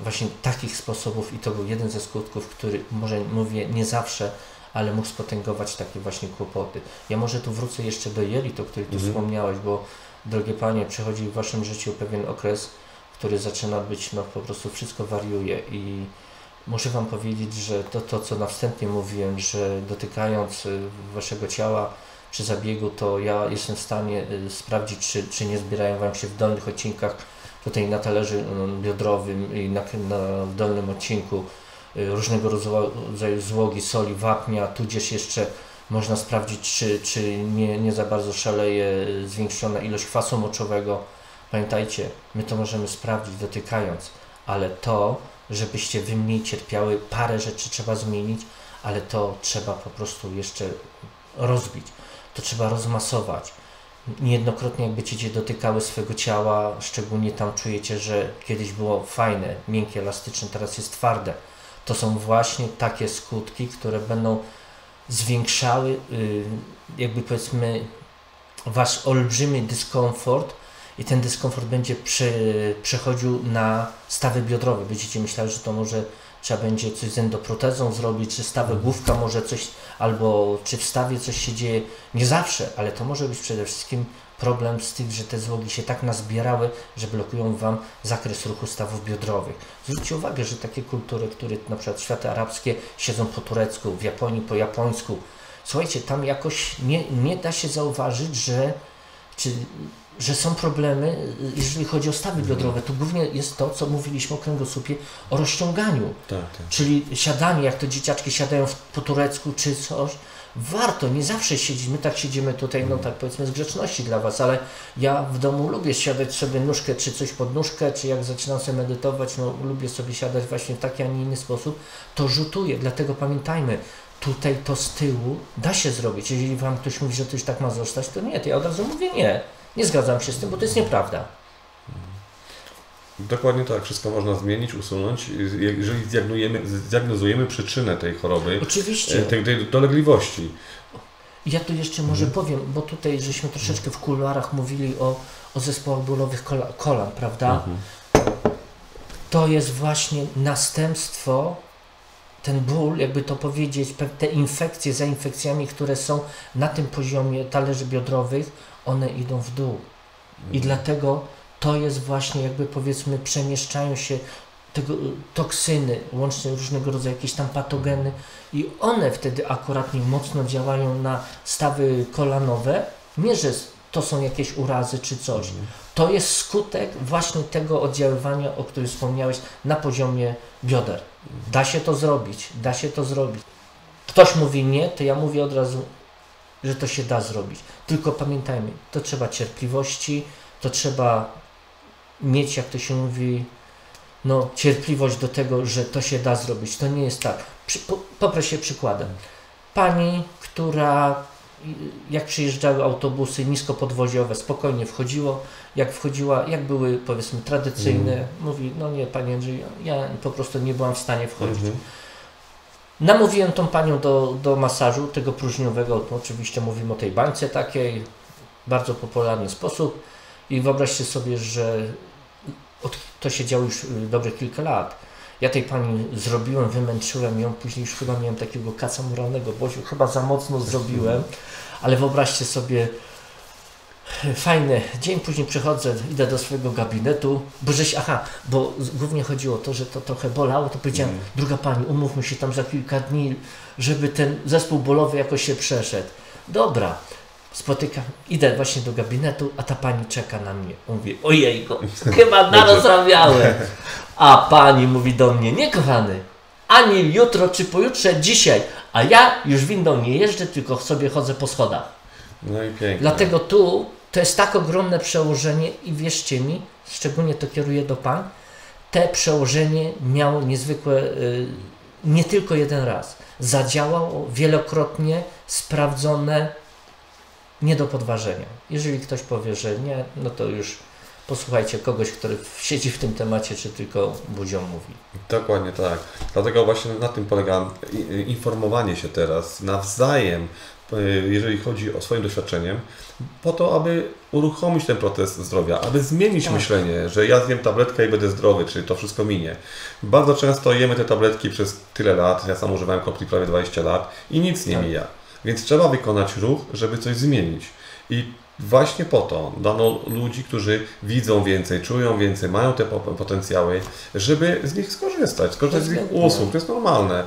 właśnie takich sposobów i to był jeden ze skutków, który może mówię nie zawsze, ale mógł spotęgować takie właśnie kłopoty. Ja może tu wrócę jeszcze do jelit, o których tu mhm. wspomniałeś, bo drogie panie, przychodzi w waszym życiu pewien okres, który zaczyna być, no po prostu wszystko wariuje i muszę wam powiedzieć, że to, to co na wstępie mówiłem, że dotykając y, waszego ciała przy zabiegu, to ja jestem w stanie y, sprawdzić, czy, czy nie zbierają wam się w dolnych odcinkach tutaj na talerzu mm, biodrowym i na, na dolnym odcinku y, różnego rodzaju złogi, soli, wapnia, tudzież jeszcze można sprawdzić, czy, czy nie, nie za bardzo szaleje y, zwiększona ilość kwasu moczowego. Pamiętajcie, my to możemy sprawdzić dotykając, ale to, żebyście wy mniej cierpiały, parę rzeczy trzeba zmienić, ale to trzeba po prostu jeszcze rozbić. To trzeba rozmasować niejednokrotnie jakby cię dotykały swojego ciała, szczególnie tam czujecie, że kiedyś było fajne, miękkie, elastyczne, teraz jest twarde. To są właśnie takie skutki, które będą zwiększały y, jakby powiedzmy wasz olbrzymi dyskomfort i ten dyskomfort będzie przechodził na stawy biodrowe. Będziecie myśleli, że to może trzeba będzie coś z endoprotezą zrobić, czy stawę główka może coś, albo czy w stawie coś się dzieje. Nie zawsze, ale to może być przede wszystkim problem z tym, że te złogi się tak nazbierały, że blokują Wam zakres ruchu stawów biodrowych. Zwróćcie uwagę, że takie kultury, które na przykład światy arabskie siedzą po turecku, w Japonii po japońsku. Słuchajcie, tam jakoś nie, nie da się zauważyć, że czy że są problemy, jeżeli chodzi o stawy biodrowe. Tu głównie jest to, co mówiliśmy o kręgosłupie, o rozciąganiu. Tak, tak. Czyli siadanie, jak to dzieciaczki siadają po turecku czy coś. Warto, nie zawsze siedzieć, my tak siedzimy tutaj, no tak powiedzmy z grzeczności dla Was, ale ja w domu lubię siadać sobie nóżkę, czy coś pod nóżkę, czy jak zaczynam sobie medytować, no lubię sobie siadać właśnie w taki, a nie inny sposób, to rzutuje, dlatego pamiętajmy, tutaj to z tyłu da się zrobić. Jeżeli Wam ktoś mówi, że coś tak ma zostać, to nie, to ja od razu mówię nie nie zgadzam się z tym, bo to jest nieprawda. Dokładnie tak, wszystko można zmienić, usunąć, jeżeli zdiagnozujemy, przyczynę tej choroby, Oczywiście. E, tej, tej dolegliwości. Ja tu jeszcze może mhm. powiem, bo tutaj żeśmy troszeczkę w kuluarach mówili o, o zespołach bólowych kolan, kolan prawda? Mhm. To jest właśnie następstwo, ten ból, jakby to powiedzieć, te infekcje za infekcjami, które są na tym poziomie talerzy biodrowych, one idą w dół. I mhm. dlatego to jest właśnie jakby powiedzmy przemieszczają się tego, toksyny, łącznie różnego rodzaju jakieś tam patogeny i one wtedy akurat mocno działają na stawy kolanowe. Nie, że to są jakieś urazy czy coś. Mhm. To jest skutek właśnie tego oddziaływania, o którym wspomniałeś, na poziomie bioder. Da się to zrobić, da się to zrobić. Ktoś mówi nie, to ja mówię od razu że to się da zrobić. Tylko pamiętajmy, to trzeba cierpliwości, to trzeba mieć, jak to się mówi, no, cierpliwość do tego, że to się da zrobić. To nie jest tak. Przy, po, poproszę przykładem. Pani, która jak przyjeżdżały autobusy niskopodwoziowe, spokojnie wchodziło, jak wchodziła, jak były powiedzmy tradycyjne, mm. mówi, no nie Panie Andrzej, ja po prostu nie byłam w stanie wchodzić. Mm -hmm. Namówiłem tą panią do, do masażu tego próżniowego, oczywiście mówimy o tej bańce takiej, bardzo popularny sposób i wyobraźcie sobie, że to się działo już y, dobre kilka lat. Ja tej pani zrobiłem, wymęczyłem ją, później już chyba miałem takiego kaca moralnego, bo chyba za mocno zrobiłem, ale wyobraźcie sobie, Fajny dzień, później przychodzę, idę do swojego gabinetu, bo żeś, aha, bo głównie chodziło o to, że to trochę bolało, to powiedziałem, mm. druga pani, umówmy się tam za kilka dni, żeby ten zespół bolowy jakoś się przeszedł. Dobra, spotykam, idę właśnie do gabinetu, a ta pani czeka na mnie. Mówi, ojejko, chyba narozrabiałem. A pani mówi do mnie, nie kochany, ani jutro czy pojutrze, dzisiaj, a ja już windą nie jeżdżę, tylko sobie chodzę po schodach. No i pięknie. Dlatego tu To jest tak ogromne przełożenie i wierzcie mi, szczególnie to kieruję do Pań, te przełożenie miało niezwykłe, y, nie tylko jeden raz. Zadziałało wielokrotnie, sprawdzone, nie do podważenia. Jeżeli ktoś powie, że nie, no to już posłuchajcie kogoś, który siedzi w tym temacie, czy tylko buzią mówi. Dokładnie tak. Dlatego właśnie na tym polega informowanie się teraz nawzajem, y, jeżeli chodzi o swoim doświadczeniem, po to, aby uruchomić ten proces zdrowia, aby zmienić Tak. myślenie, że ja zjem tabletkę i będę zdrowy, czyli to wszystko minie. Bardzo często jemy te tabletki przez tyle lat, ja sam używałem kopli prawie 20 lat i nic nie Tak. mija. Więc trzeba wykonać ruch, żeby coś zmienić. I właśnie po to dano ludzi, którzy widzą więcej, czują więcej, mają te po- potencjały, żeby z nich skorzystać, skorzystać z ich usług. To jest normalne.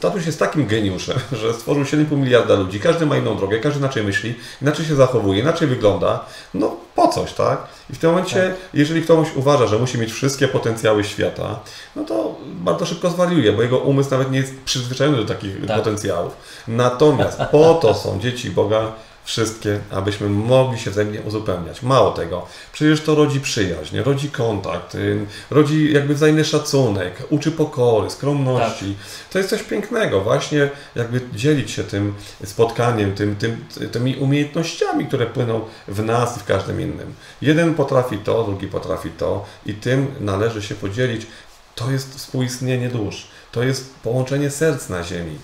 Tatuś jest takim geniuszem, że stworzył 7,5 miliarda ludzi, każdy ma inną drogę, każdy inaczej myśli, inaczej się zachowuje, inaczej wygląda. No po coś, tak? I w tym momencie, jeżeli ktoś uważa, że musi mieć wszystkie potencjały świata, no to bardzo szybko zwariuje, bo jego umysł nawet nie jest przyzwyczajony do takich Tak. potencjałów. Natomiast po to są dzieci Boga wszystkie, abyśmy mogli się wzajemnie uzupełniać. Mało tego, przecież to rodzi przyjaźń, rodzi kontakt, y, rodzi jakby wzajemny szacunek, uczy pokory, skromności. To jest coś pięknego, właśnie jakby dzielić się tym spotkaniem, tym, tym, tymi umiejętnościami, które płyną w nas i w każdym innym. Jeden potrafi to, drugi potrafi to i tym należy się podzielić. To jest współistnienie dusz, to jest połączenie serc na ziemi.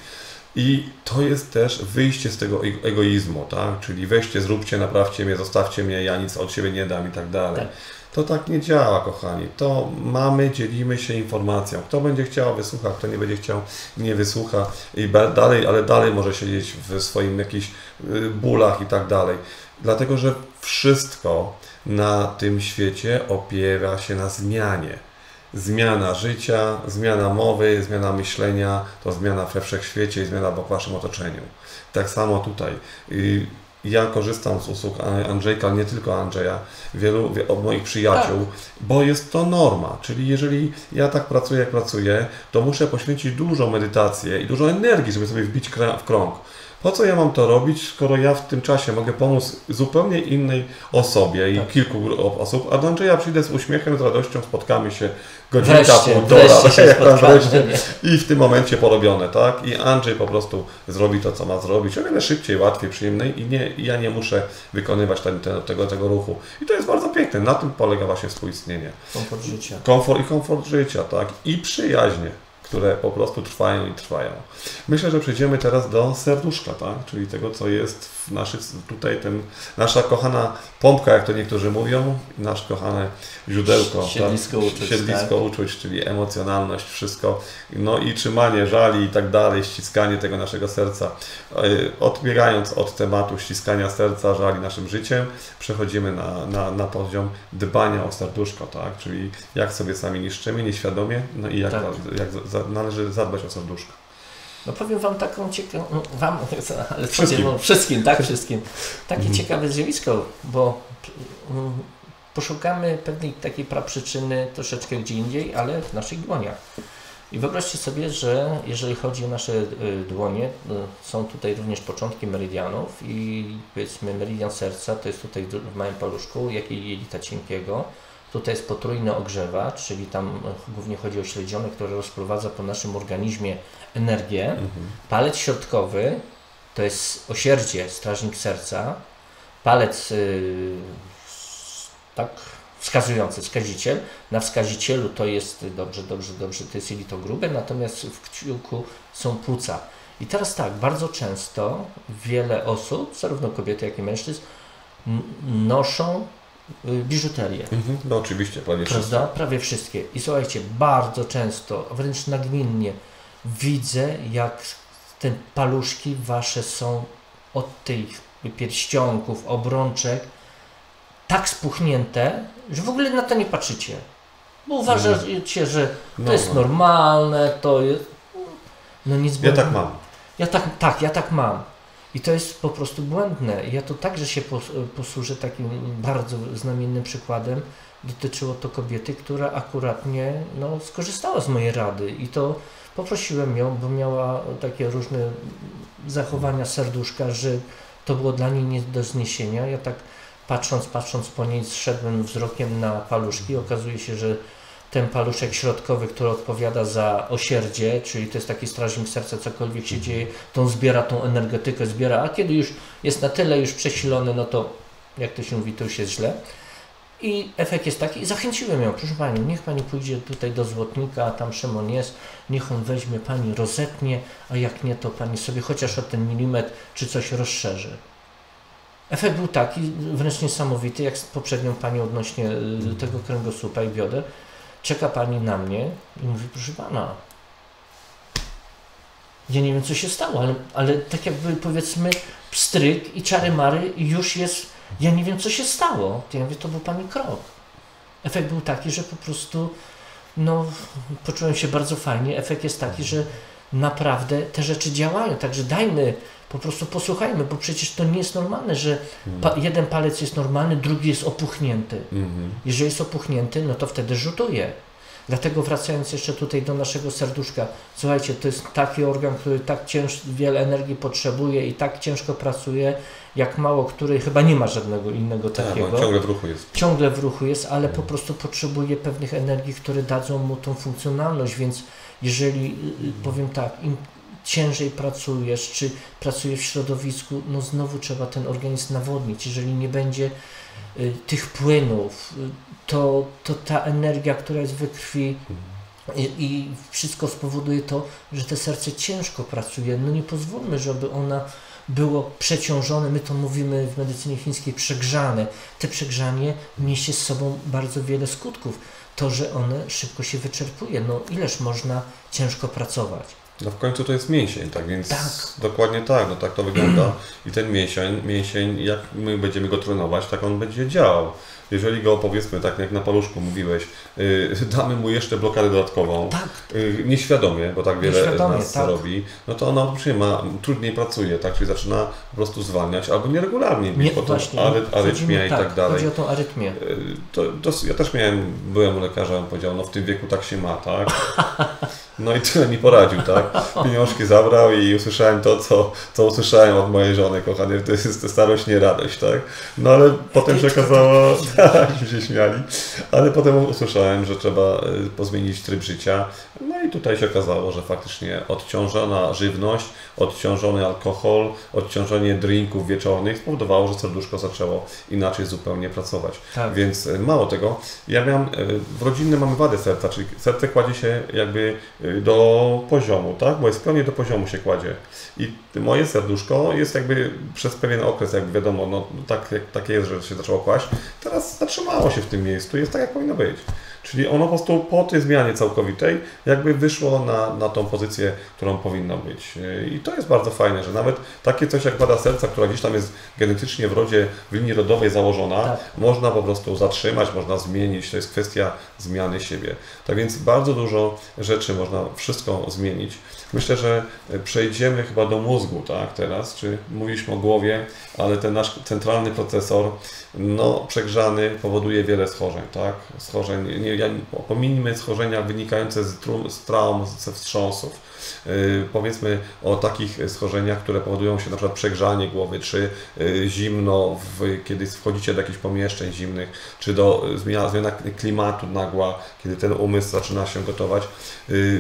I to jest też wyjście z tego ego- egoizmu, tak? Czyli weźcie, zróbcie, naprawcie mnie, zostawcie mnie, ja nic od siebie nie dam i tak dalej. Tak. To tak nie działa, kochani. To mamy, dzielimy się informacją. Kto będzie chciał, wysłucha, kto nie będzie chciał, nie wysłucha i dalej, ale dalej może siedzieć w swoim jakichś y, bólach i tak dalej. Dlatego, że wszystko na tym świecie opiera się na zmianie. Zmiana życia, zmiana mowy, zmiana myślenia, to zmiana we wszechświecie i zmiana w waszym otoczeniu. Tak samo tutaj. Ja korzystam z usług Andrzejka, nie tylko Andrzeja, wielu wie- od moich przyjaciół, bo jest to norma. Czyli jeżeli ja tak pracuję, jak pracuję, to muszę poświęcić dużo medytację i dużo energii, żeby sobie wbić w krąg. Po co ja mam to robić, skoro ja w tym czasie mogę pomóc zupełnie innej osobie i Tak. kilku osób, a do Andrzeja przyjdę z uśmiechem, z radością, spotkamy się godzinka, półtora? I w tym momencie porobione, tak? I Andrzej po prostu zrobi to, co ma zrobić. O wiele szybciej, łatwiej, przyjemniej i nie, ja nie muszę wykonywać ten, ten, tego, tego ruchu. I to jest bardzo piękne. Na tym polega właśnie współistnienie. Komfort życia. Komfort i komfort życia, tak? I przyjaźnie, które po prostu trwają i trwają. Myślę, że przejdziemy teraz do serduszka, tak? Czyli tego, co jest w naszych, tutaj ten, nasza kochana pompka, jak to niektórzy mówią, nasze kochane źródełko. Siedlisko tak? uczuć, Siedlisko tak. uczuć, czyli emocjonalność, wszystko. No i trzymanie żali i tak dalej, ściskanie tego naszego serca. Yy, Odbiegając od tematu ściskania serca, żali naszym życiem, przechodzimy na, na, na poziom dbania o serduszko, tak? Czyli jak sobie sami niszczymy nieświadomie, no i jak, Tak. jak za, należy zadbać o serduszko. No powiem Wam taką ciekawą, no, Wam, ale Wszystkim. no, wszystkim tak, wszystkim. Takie Mhm. ciekawe zjawisko, bo mm, poszukamy pewnej takiej praprzyczyny troszeczkę gdzie indziej, ale w naszych dłoniach. I wyobraźcie sobie, że jeżeli chodzi o nasze y, dłonie, y, są tutaj również początki meridianów i powiedzmy meridian serca to jest tutaj w w małym paluszku, jak i jelita cienkiego. Tutaj jest potrójny ogrzewacz, czyli tam y, głównie chodzi o śledzione, które rozprowadza po naszym organizmie energię. Palec środkowy to jest osierdzie, strażnik serca. Palec y, s- tak wskazujący, wskaziciel. Na wskazicielu to jest dobrze, dobrze, dobrze, to jest jelito grube, natomiast w kciuku są płuca. I teraz tak, bardzo często wiele osób, zarówno kobiety, jak i mężczyzn, noszą y, biżuterię. Mhm. No oczywiście, prawie. Prawda? Prawie wszystkie. I słuchajcie, bardzo często, wręcz nagminnie widzę, jak te paluszki wasze są od tych pierścionków, obrączek tak spuchnięte, że w ogóle na to nie patrzycie. Bo uważacie, że to No, jest no. normalne, to jest... No nic Ja tak mam. ja tak, tak, ja tak mam. I to jest po prostu błędne. Ja to także się pos, posłużę takim bardzo znamiennym przykładem. Dotyczyło to kobiety, która akuratnie no, skorzystała z mojej rady i to poprosiłem ją, bo miała takie różne zachowania serduszka, że to było dla niej nie do zniesienia. Ja tak patrząc, patrząc po niej, zszedłem wzrokiem na paluszki. Okazuje się, że ten paluszek środkowy, który odpowiada za osierdzie, czyli to jest taki strażnik serca, cokolwiek się dzieje, to on zbiera tą energetykę, zbiera, a kiedy już jest na tyle już przesilony, no to jak to się mówi, to już jest źle. I efekt jest taki, zachęciłem ją, proszę Pani, niech Pani pójdzie tutaj do złotnika, a tam Szymon jest, niech on weźmie Pani, rozetnie, a jak nie, to Pani sobie chociaż o ten milimetr czy coś rozszerzy. Efekt był taki, wręcz niesamowity, jak z poprzednią Pani odnośnie y, tego kręgosłupa i bioder. Czeka Pani na mnie i mówi, proszę Pana, ja nie wiem, co się stało, ale, ale tak jakby powiedzmy pstryk i czary mary już jest, ja nie wiem, co się stało. To ja mówię, to był Pani krok. Efekt był taki, że po prostu no, poczułem się bardzo fajnie. Efekt jest taki, że naprawdę te rzeczy działają, także dajmy, po prostu posłuchajmy, bo przecież to nie jest normalne, że pa jeden palec jest normalny, drugi jest opuchnięty. Mhm. Jeżeli jest opuchnięty, no to wtedy rzutuje. Dlatego wracając jeszcze tutaj do naszego serduszka, słuchajcie, to jest taki organ, który tak cięż, wiele energii potrzebuje i tak ciężko pracuje, jak mało który, chyba nie ma żadnego innego Tak, takiego. ciągle w ruchu jest. Ciągle w ruchu jest, ale po prostu potrzebuje pewnych energii, które dadzą mu tą funkcjonalność, więc jeżeli, y, y, powiem tak, im ciężej pracujesz, czy pracujesz w środowisku, no znowu trzeba ten organizm nawodnić. Jeżeli nie będzie y, tych płynów, y, to, to ta energia, która jest we krwi i, i wszystko spowoduje to, że te serce ciężko pracuje. No nie pozwólmy, żeby ona było przeciążone, my to mówimy w medycynie chińskiej przegrzane. Te przegrzanie niesie z sobą bardzo wiele skutków. To, że one szybko się wyczerpuje. No ileż można ciężko pracować. No w końcu to jest mięsień, tak więc Tak. dokładnie tak, no tak to wygląda i ten mięsień, mięsień, jak my będziemy go trenować, tak on będzie działał. Jeżeli go powiedzmy, tak jak na paluszku mówiłeś, yy, damy mu jeszcze blokadę dodatkową, Tak, yy, nieświadomie, bo tak wiele z Nieświadomie, nas tak. robi, no to ona autentycznie ma, trudniej pracuje, tak, czyli zaczyna po prostu zwalniać albo nieregularnie nie, potem właśnie. ary, arytmia mi- i tak dalej. Chodzi o tą arytmię. Yy, To, to, ja też miałem, byłem u lekarza, on powiedział, no w tym wieku tak się ma, tak? No i tyle mi poradził, tak? Pieniążki zabrał i usłyszałem to, co, co usłyszałem od mojej żony, kochany, to jest starość, nie radość, tak? No ale potem się tak, się śmiali, ale potem usłyszałem, że trzeba y, pozmienić tryb życia, no i tutaj się okazało, że faktycznie odciążona żywność, odciążony alkohol, odciążenie drinków wieczornych spowodowało, że serduszko zaczęło inaczej zupełnie pracować. Tak. Więc y, mało tego, ja miałem, y, w rodzinnym mamy wadę serca, czyli serce kładzie się jakby do poziomu, tak? Bo jest pełnie do poziomu się kładzie. I moje serduszko jest jakby przez pewien okres, jak wiadomo, no tak, jak- takie jest, że się zaczęło kłaść, teraz zatrzymało się w tym miejscu, jest tak jak powinno być. Czyli ono po prostu po tej zmianie całkowitej jakby wyszło na, na tą pozycję, którą powinno być. I to jest bardzo fajne, że nawet takie coś jak wada serca, która gdzieś tam jest genetycznie w rodzie, w linii rodowej założona, Tak. można po prostu zatrzymać, można zmienić. To jest kwestia zmiany siebie. Tak więc bardzo dużo rzeczy można wszystko zmienić. Myślę, że przejdziemy chyba do mózgu, tak, teraz, czy mówiliśmy o głowie, ale ten nasz centralny procesor, no, przegrzany powoduje wiele schorzeń, tak, schorzeń, nie, pominijmy schorzenia wynikające z, trum, z traum, ze wstrząsów, powiedzmy o takich schorzeniach, które powodują się na przykład przegrzanie głowy, czy yy, zimno, w, kiedy wchodzicie do jakichś pomieszczeń zimnych, czy do yy, zmiana, zmiana klimatu nagła, kiedy ten umysł zaczyna się gotować.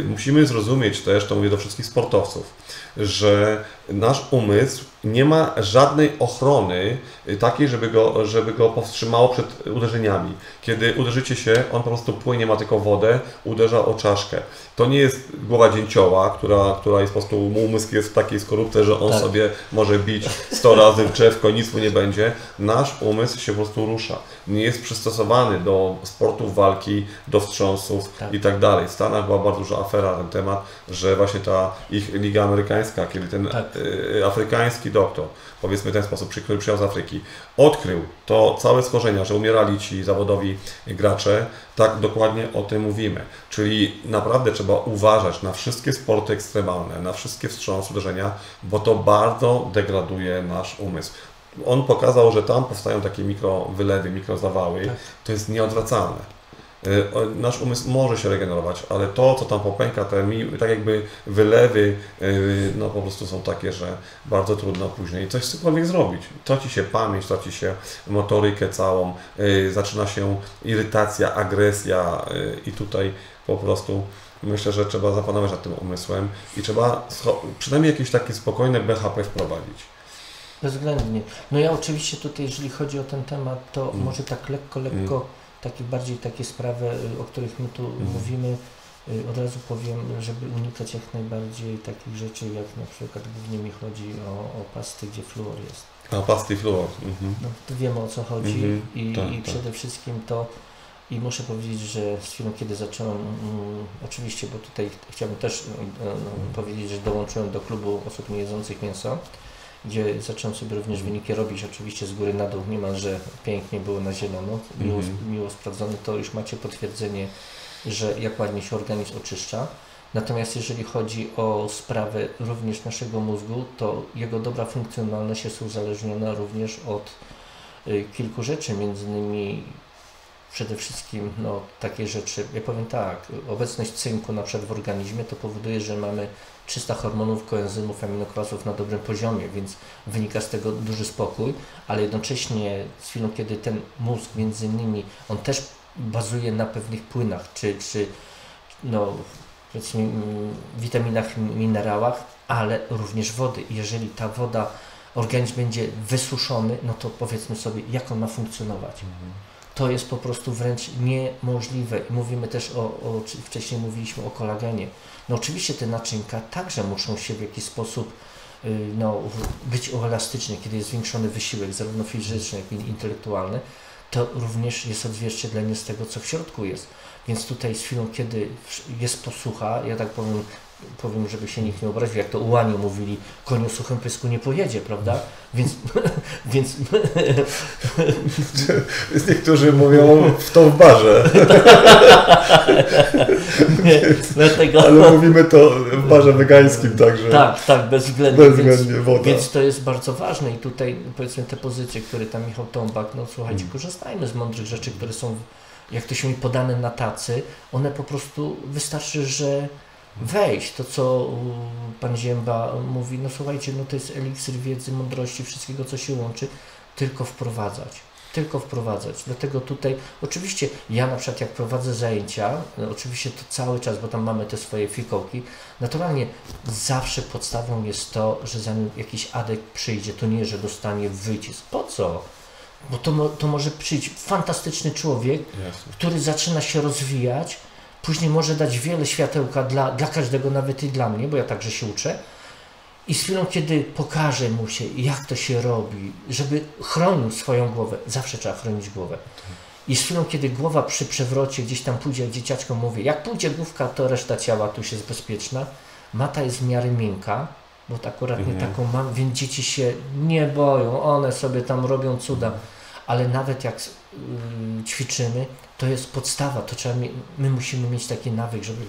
Musimy zrozumieć też, to mówię do wszystkich sportowców, że nasz umysł nie ma żadnej ochrony y, takiej, żeby go, żeby go powstrzymało przed uderzeniami. Kiedy uderzycie się, on po prostu płynie, ma tylko wodę, uderza o czaszkę. To nie jest głowa dzięcioła, która, która jest po prostu, umysł jest w takiej skorupce, że on Tak. sobie może bić 100 razy w drzewko, nic mu nie będzie. Nasz umysł się po prostu rusza. Nie jest przystosowany do sportów walki, do wstrząsów Tak. i tak dalej. W Stanach była bardzo duża afera na ten temat, że właśnie ta ich liga amerykańska, kiedy ten Tak. E, afrykański doktor, powiedzmy w ten sposób, przy- który przyjechał z Afryki, odkrył to całe schorzenia, że umierali ci zawodowi gracze, tak dokładnie o tym mówimy. Czyli naprawdę trzeba uważać na wszystkie sporty ekstremalne, na wszystkie wstrząsy, uderzenia, bo to bardzo degraduje nasz umysł. On pokazał, że tam powstają takie mikrowylewy, mikrozawały. To jest nieodwracalne. O- Nasz umysł może się regenerować, ale to, co tam popęka, te tak jakby wylewy, y, no po prostu są takie, że bardzo trudno później coś cokolwiek zrobić. Traci się pamięć, traci się motorykę całą, y, zaczyna się irytacja, agresja i tutaj po prostu myślę, że trzeba zapanować nad tym umysłem i trzeba przynajmniej jakieś takie spokojne BHP wprowadzić. Bezwzględnie. No ja oczywiście tutaj, jeżeli chodzi o ten temat, to Mm. może tak lekko, lekko, takie bardziej takie sprawy, y, o których my tu mówimy, y, od razu powiem, żeby unikać jak najbardziej takich rzeczy, jak na przykład głównie mi chodzi o, o pasty, gdzie fluor jest. A pasty fluor. Mhm. No to wiemy o co chodzi Mhm, i, tak, i tak. przede wszystkim to i muszę powiedzieć, że z chwilą kiedy zacząłem, mm, oczywiście, bo tutaj chciałbym też e, powiedzieć, że dołączyłem do klubu osób niejedzących mięso, gdzie zacząłem sobie również wyniki robić, oczywiście z góry na dół, niemalże pięknie było na zielono, miło, Mhm. miło sprawdzone, to już macie potwierdzenie, że jak ładnie się organizm oczyszcza. Natomiast jeżeli chodzi o sprawę również naszego mózgu, to jego dobra funkcjonalność jest uzależniona również od y, kilku rzeczy, między innymi przede wszystkim no, takie rzeczy, ja powiem tak, obecność cynku na przykład w organizmie to powoduje, że mamy 300 hormonów, koenzymów, aminokwasów na dobrym poziomie, więc wynika z tego duży spokój, ale jednocześnie z chwilą, kiedy ten mózg między innymi, on też bazuje na pewnych płynach, czy, czy no, powiedzmy, mm, witaminach, minerałach, ale również wody. Jeżeli ta woda, organizm będzie wysuszony, no to powiedzmy sobie, jak on ma funkcjonować. To jest po prostu wręcz niemożliwe. Mówimy też o, o wcześniej mówiliśmy o kolagenie. No oczywiście te naczynka także muszą się w jakiś sposób y, no, być elastyczne, kiedy jest zwiększony wysiłek, zarówno fizyczny, jak i intelektualny, to również jest odzwierciedlenie z tego, co w środku jest. Więc tutaj z chwilą, kiedy jest posłucha, ja tak powiem, powiem, żeby się nikt nie obraził, jak to ułanie mówili, koniu suchym pysku nie pojedzie, prawda? Więc, więc Niektórzy mówią w to w barze, nie, dlatego... ale mówimy to w barze wegańskim także. Tak, tak, bezwzględnie. Bezwzględnie więc, woda. Więc to jest bardzo ważne i tutaj powiedzmy te pozycje, które tam Michał Tombak, no słuchajcie, Mm. korzystajmy z mądrych rzeczy, które są, jak to się mi podane na tacy, one po prostu wystarczy, że wejść, to co pan Zięba mówi, no słuchajcie, no to jest eliksir wiedzy, mądrości, wszystkiego co się łączy, tylko wprowadzać. Tylko wprowadzać. Dlatego tutaj, oczywiście, ja na przykład jak prowadzę zajęcia, no oczywiście to cały czas, bo tam mamy te swoje fikołki, naturalnie zawsze podstawą jest to, że zanim jakiś adek przyjdzie, to nie, że dostanie wycisk. Po co? Bo to, to może przyjść fantastyczny człowiek, Jasne. który zaczyna się rozwijać, później może dać wiele światełka dla, dla każdego, nawet i dla mnie, bo ja także się uczę. I z chwilą, kiedy pokażę mu się, jak to się robi, żeby chronił swoją głowę, zawsze trzeba chronić głowę. I z chwilą, kiedy głowa przy przewrocie gdzieś tam pójdzie, jak dzieciaczkom mówię, jak pójdzie główka, to reszta ciała tu już jest bezpieczna. Mata jest w miarę miękka, bo akurat nie Mhm. taką mam, więc dzieci się nie boją, one sobie tam robią cuda. Ale nawet jak y, ćwiczymy, to jest podstawa, to trzeba my musimy mieć taki nawyk, żeby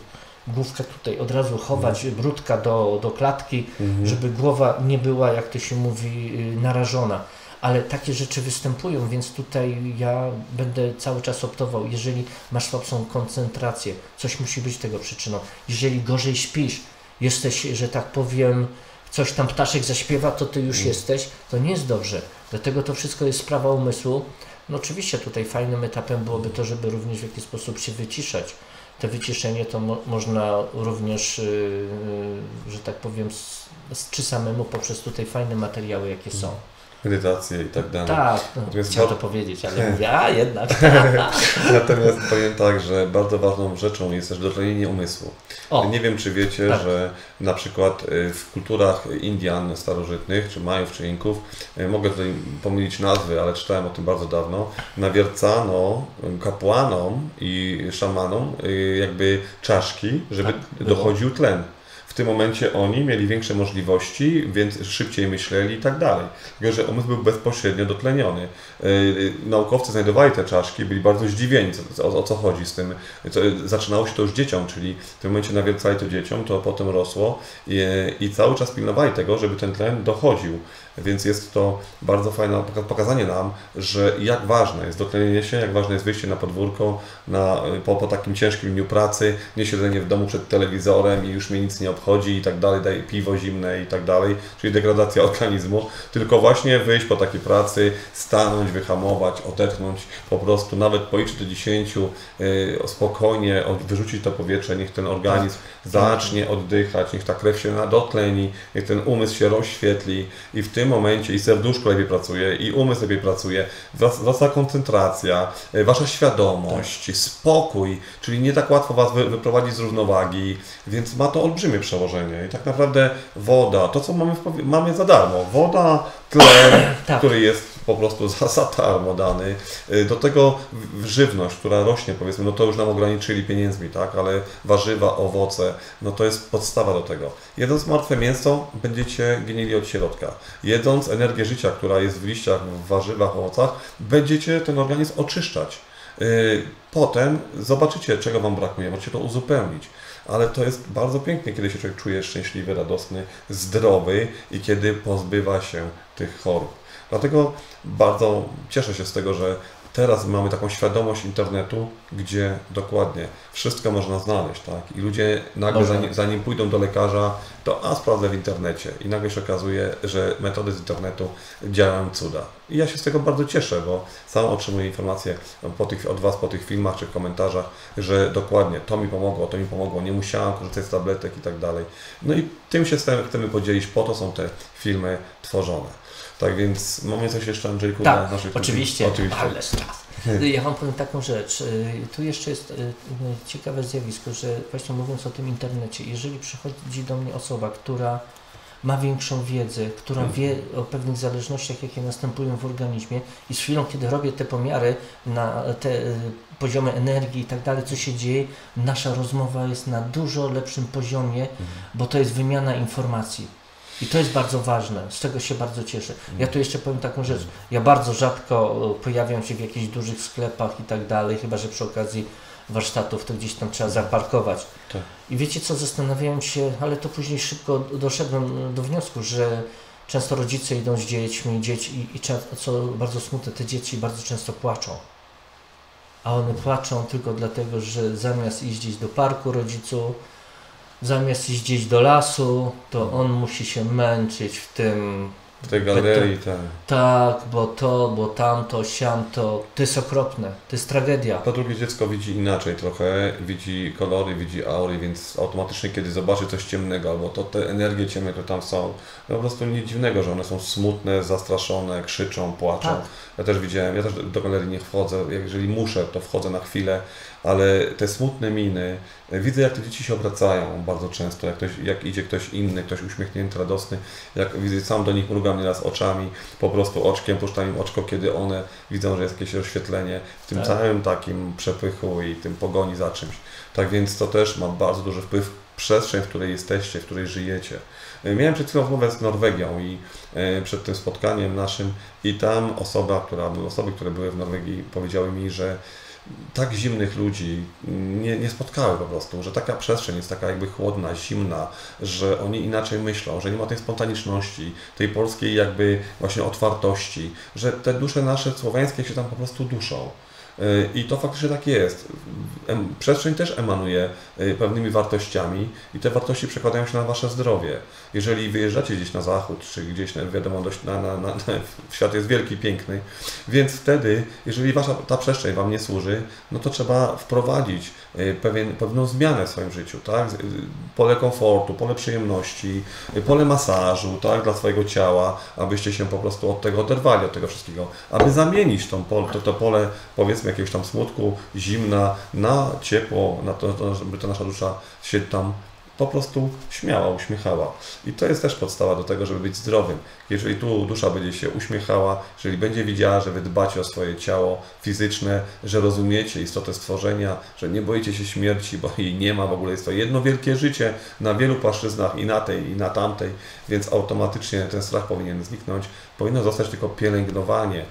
główkę tutaj od razu chować, brudka do, do klatki, Mhm. żeby głowa nie była, jak to się mówi, y, narażona. Ale takie rzeczy występują, więc tutaj ja będę cały czas optował. Jeżeli masz słabszą koncentrację, coś musi być tego przyczyną. Jeżeli gorzej śpisz, jesteś, że tak powiem, coś tam ptaszek zaśpiewa, to ty już jesteś, to nie jest dobrze. Dlatego to wszystko jest sprawa umysłu. No oczywiście tutaj fajnym etapem byłoby to, żeby również w jakiś sposób się wyciszać. Te wyciszenie to mo można również, yy, że tak powiem, czy samemu poprzez tutaj fajne materiały, jakie są. Medytacje i tak dalej. Tak, no, Natomiast chciałem to powiedzieć, ale mówię, a jednak. Natomiast powiem tak, że bardzo ważną rzeczą jest też dotlenienie umysłu. O, Nie wiem, czy wiecie, Tak. że na przykład y, w kulturach Indian starożytnych, czy Majów, czy Inków, y, mogę tutaj pomylić nazwy, ale czytałem o tym bardzo dawno, nawiercano kapłanom i szamanom y, jakby czaszki, żeby Tak, dochodził tlen. Tym momencie oni mieli większe możliwości, więc szybciej myśleli i tak dalej. Tylko, że umysł był bezpośrednio dotleniony. Yy, naukowcy znajdowali te czaszki, byli bardzo zdziwieni, o, o co chodzi z tym. Zaczynało się to już dzieciom, czyli w tym momencie nawiercali to dzieciom, to potem rosło i, i cały czas pilnowali tego, żeby ten tlen dochodził. Więc jest to bardzo fajne pokazanie nam, że jak ważne jest dotlenienie się, jak ważne jest wyjście na podwórko na, po, po takim ciężkim dniu pracy, nie siedzenie w domu przed telewizorem i już mnie nic nie obchodzi i tak dalej, daje piwo zimne i tak dalej, czyli degradacja organizmu, tylko właśnie wyjść po takiej pracy, stanąć, wyhamować, odetchnąć, po prostu nawet policzyć do 10, yy, spokojnie wyrzucić to powietrze, niech ten organizm tak. zacznie oddychać, niech ta krew się nadotleni, niech ten umysł się rozświetli i w tym tym momencie i serduszko lepiej pracuje, i umysł lepiej pracuje, wraca koncentracja, e, wasza świadomość, tak. spokój, czyli nie tak łatwo was wyprowadzić z równowagi, więc ma to olbrzymie przełożenie. I tak naprawdę woda, to co mamy, w, mamy za darmo, woda, tlen, tak. który jest po prostu za, za darmo dany. Y, do tego żywność, która rośnie, powiedzmy, no to już nam ograniczyli pieniędzmi, tak, ale warzywa, owoce, no to jest podstawa do tego. Jedząc martwe mięso, będziecie ginęli od środka. Jedząc energię życia, która jest w liściach, w warzywach, owocach, będziecie ten organizm oczyszczać. Y, potem zobaczycie, czego Wam brakuje, możecie to uzupełnić ale to jest bardzo pięknie, kiedy się człowiek czuje szczęśliwy, radosny, zdrowy i kiedy pozbywa się tych chorób. Dlatego bardzo cieszę się z tego, że teraz mamy taką świadomość internetu, gdzie dokładnie wszystko można znaleźć, tak? I ludzie nagle zanim, zanim, pójdą do lekarza, to a sprawdzę w internecie i nagle się okazuje, że metody z internetu działają cuda. I ja się z tego bardzo cieszę, bo sam otrzymuję informacje po tych, od Was po tych filmach czy komentarzach, że dokładnie to mi pomogło, to mi pomogło, nie musiałam korzystać z tabletek i tak dalej. No i tym się chcemy podzielić, po to są te filmy tworzone. Tak więc mamy coś jeszcze, Andrzejku, tak, na naszych oczywiście, oczywiście. ależ czas. Ja Wam powiem taką rzecz. Y, tu jeszcze jest y, y, ciekawe zjawisko, że właśnie mówiąc o tym internecie, jeżeli przychodzi do mnie osoba, która ma większą wiedzę, która mhm. wie o pewnych zależnościach, jakie następują w organizmie i z chwilą, kiedy robię te pomiary na te poziomy energii i tak dalej, co się dzieje, nasza rozmowa jest na dużo lepszym poziomie, mhm. bo to jest wymiana informacji. I to jest bardzo ważne, z czego się bardzo cieszę. Ja tu jeszcze powiem taką rzecz. Ja bardzo rzadko e, pojawiam się w jakichś dużych sklepach i tak dalej, chyba że przy okazji warsztatów to gdzieś tam trzeba zaparkować. Tak. I wiecie co, zastanawiałem się, ale to później szybko doszedłem do wniosku, że często rodzice idą z dziećmi, dzieci i, i co bardzo smutne, te dzieci bardzo często płaczą. A one płaczą tylko dlatego, że zamiast iść gdzieś do parku rodzicu, zamiast iść gdzieś do lasu, to on musi się męczyć w tym w tej galerii, tak. Tak, bo to, bo tamto, siamto, to jest okropne, to jest tragedia. Po drugie dziecko widzi inaczej trochę, widzi kolory, widzi aury, więc automatycznie kiedy zobaczy coś ciemnego, albo to te energie ciemne, które tam są, no po prostu nic dziwnego, że one są smutne, zastraszone, krzyczą, płaczą. Tak. Ja też widziałem, ja też do galerii nie wchodzę, jeżeli muszę, to wchodzę na chwilę, ale te smutne miny, widzę jak te dzieci się obracają bardzo często, jak, ktoś, jak idzie ktoś inny, ktoś uśmiechnięty, radosny, jak widzę, sam do nich mrugam nieraz oczami, po prostu oczkiem, puszczam im oczko, kiedy one widzą, że jest jakieś rozświetlenie w tym tak. całym takim przepychu i tym pogoni za czymś. Tak więc to też ma bardzo duży wpływ przestrzeń, w której jesteście, w której żyjecie. Miałem przed chwilą rozmowę z Norwegią i e, przed tym spotkaniem naszym i tam osoba, która, osoby, które były w Norwegii powiedziały mi, że tak zimnych ludzi nie, nie spotkały po prostu, że taka przestrzeń jest taka jakby chłodna, zimna, że oni inaczej myślą, że nie ma tej spontaniczności, tej polskiej jakby właśnie otwartości, że te dusze nasze słowiańskie się tam po prostu duszą. I to faktycznie tak jest. Przestrzeń też emanuje y, pewnymi wartościami i te wartości przekładają się na Wasze zdrowie. Jeżeli wyjeżdżacie gdzieś na zachód, czy gdzieś, wiadomo, dość na, na, na, świat jest wielki, piękny, więc wtedy, jeżeli Wasza ta przestrzeń Wam nie służy, no to trzeba wprowadzić pewien, pewną zmianę w swoim życiu, tak? Y, pole komfortu, pole przyjemności, pole masażu, tak? Dla swojego ciała, abyście się po prostu od tego oderwali, od tego wszystkiego, aby zamienić tą pole, to, to pole, powiedzmy, powiedzmy jakiegoś tam smutku, zimna, na ciepło, na to, żeby ta nasza dusza się tam po prostu śmiała, uśmiechała. I to jest też podstawa do tego, żeby być zdrowym. Jeżeli tu dusza będzie się uśmiechała, jeżeli będzie widziała, że wy dbacie o swoje ciało fizyczne, że rozumiecie istotę stworzenia, że nie boicie się śmierci, bo jej nie ma, w ogóle jest to jedno wielkie życie na wielu płaszczyznach i na tej, i na tamtej, więc automatycznie ten strach powinien zniknąć. Powinno zostać tylko pielęgnowanie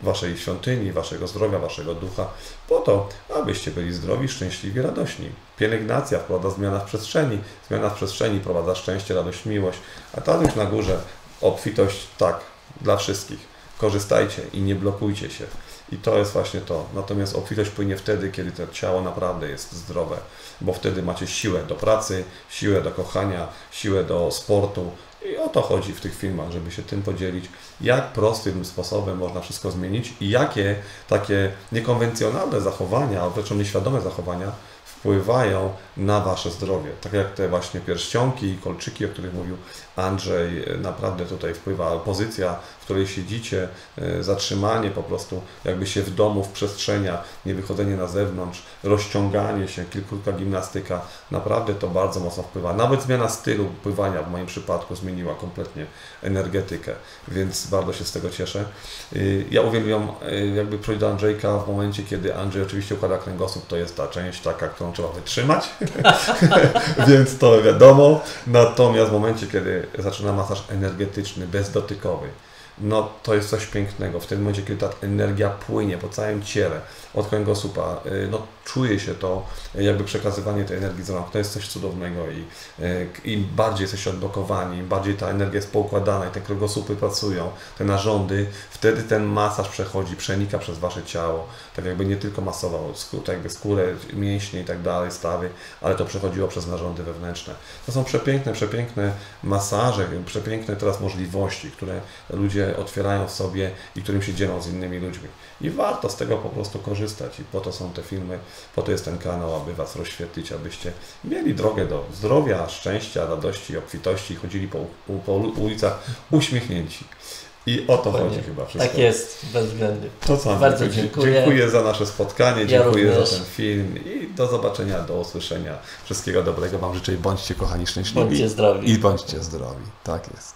waszej świątyni, waszego zdrowia, waszego ducha, po to, abyście byli zdrowi, szczęśliwi, radośni. Pielęgnacja wprowadza zmiana w przestrzeni, zmiana w przestrzeni prowadza szczęście, radość, miłość, a tam już na górze obfitość tak, dla wszystkich. Korzystajcie i nie blokujcie się. I to jest właśnie to. Natomiast obfitość płynie wtedy, kiedy to ciało naprawdę jest zdrowe, bo wtedy macie siłę do pracy, siłę do kochania, siłę do sportu, i o to chodzi w tych filmach, żeby się tym podzielić, jak prostym sposobem można wszystko zmienić i jakie takie niekonwencjonalne zachowania, a wręcz nieświadome zachowania wpływają na Wasze zdrowie. Tak jak te właśnie pierścionki i kolczyki, o których mówił Andrzej, naprawdę tutaj wpływa pozycja, w której siedzicie, e, zatrzymanie po prostu jakby się w domu, w przestrzeniach, nie wychodzenie na zewnątrz, rozciąganie się, kilka gimnastyka, naprawdę to bardzo mocno wpływa. Nawet zmiana stylu pływania w moim przypadku zmieniła kompletnie energetykę, więc bardzo się z tego cieszę. E, ja uwielbiam e, jakby do Andrzejka w momencie, kiedy Andrzej oczywiście układa kręgosłup, to jest ta część taka, którą trzeba wytrzymać, więc to wiadomo. Natomiast w momencie, kiedy zaczyna masaż energetyczny, bezdotykowy, no to jest coś pięknego. W tym momencie, kiedy ta energia płynie po całym ciele, od kręgosłupa, y, no czuje się to, jakby przekazywanie tej energii z. To jest coś cudownego i y, im bardziej jesteście odblokowani, im bardziej ta energia jest poukładana i te kręgosłupy pracują, te narządy, wtedy ten masaż przechodzi, przenika przez Wasze ciało, tak jakby nie tylko masował tak jakby skórę, mięśnie i tak dalej, stawy, ale to przechodziło przez narządy wewnętrzne. To są przepiękne, przepiękne masaże, przepiękne teraz możliwości, które ludzie otwierają w sobie i którym się dzielą z innymi ludźmi. I warto z tego po prostu korzystać i po to są te filmy, po to jest ten kanał, aby Was rozświetlić, abyście mieli drogę do zdrowia, szczęścia, radości, obfitości i chodzili po, po ulicach uśmiechnięci. I o to chodzi chyba wszystko. Tak jest, bezwzględnie. To co, Bardzo dziękuję. Dziękuję za nasze spotkanie, dziękuję za ten film i do zobaczenia, do usłyszenia. Wszystkiego dobrego Wam życzę i bądźcie kochani szczęśliwi. Bądźcie zdrowi. I bądźcie zdrowi. Tak jest.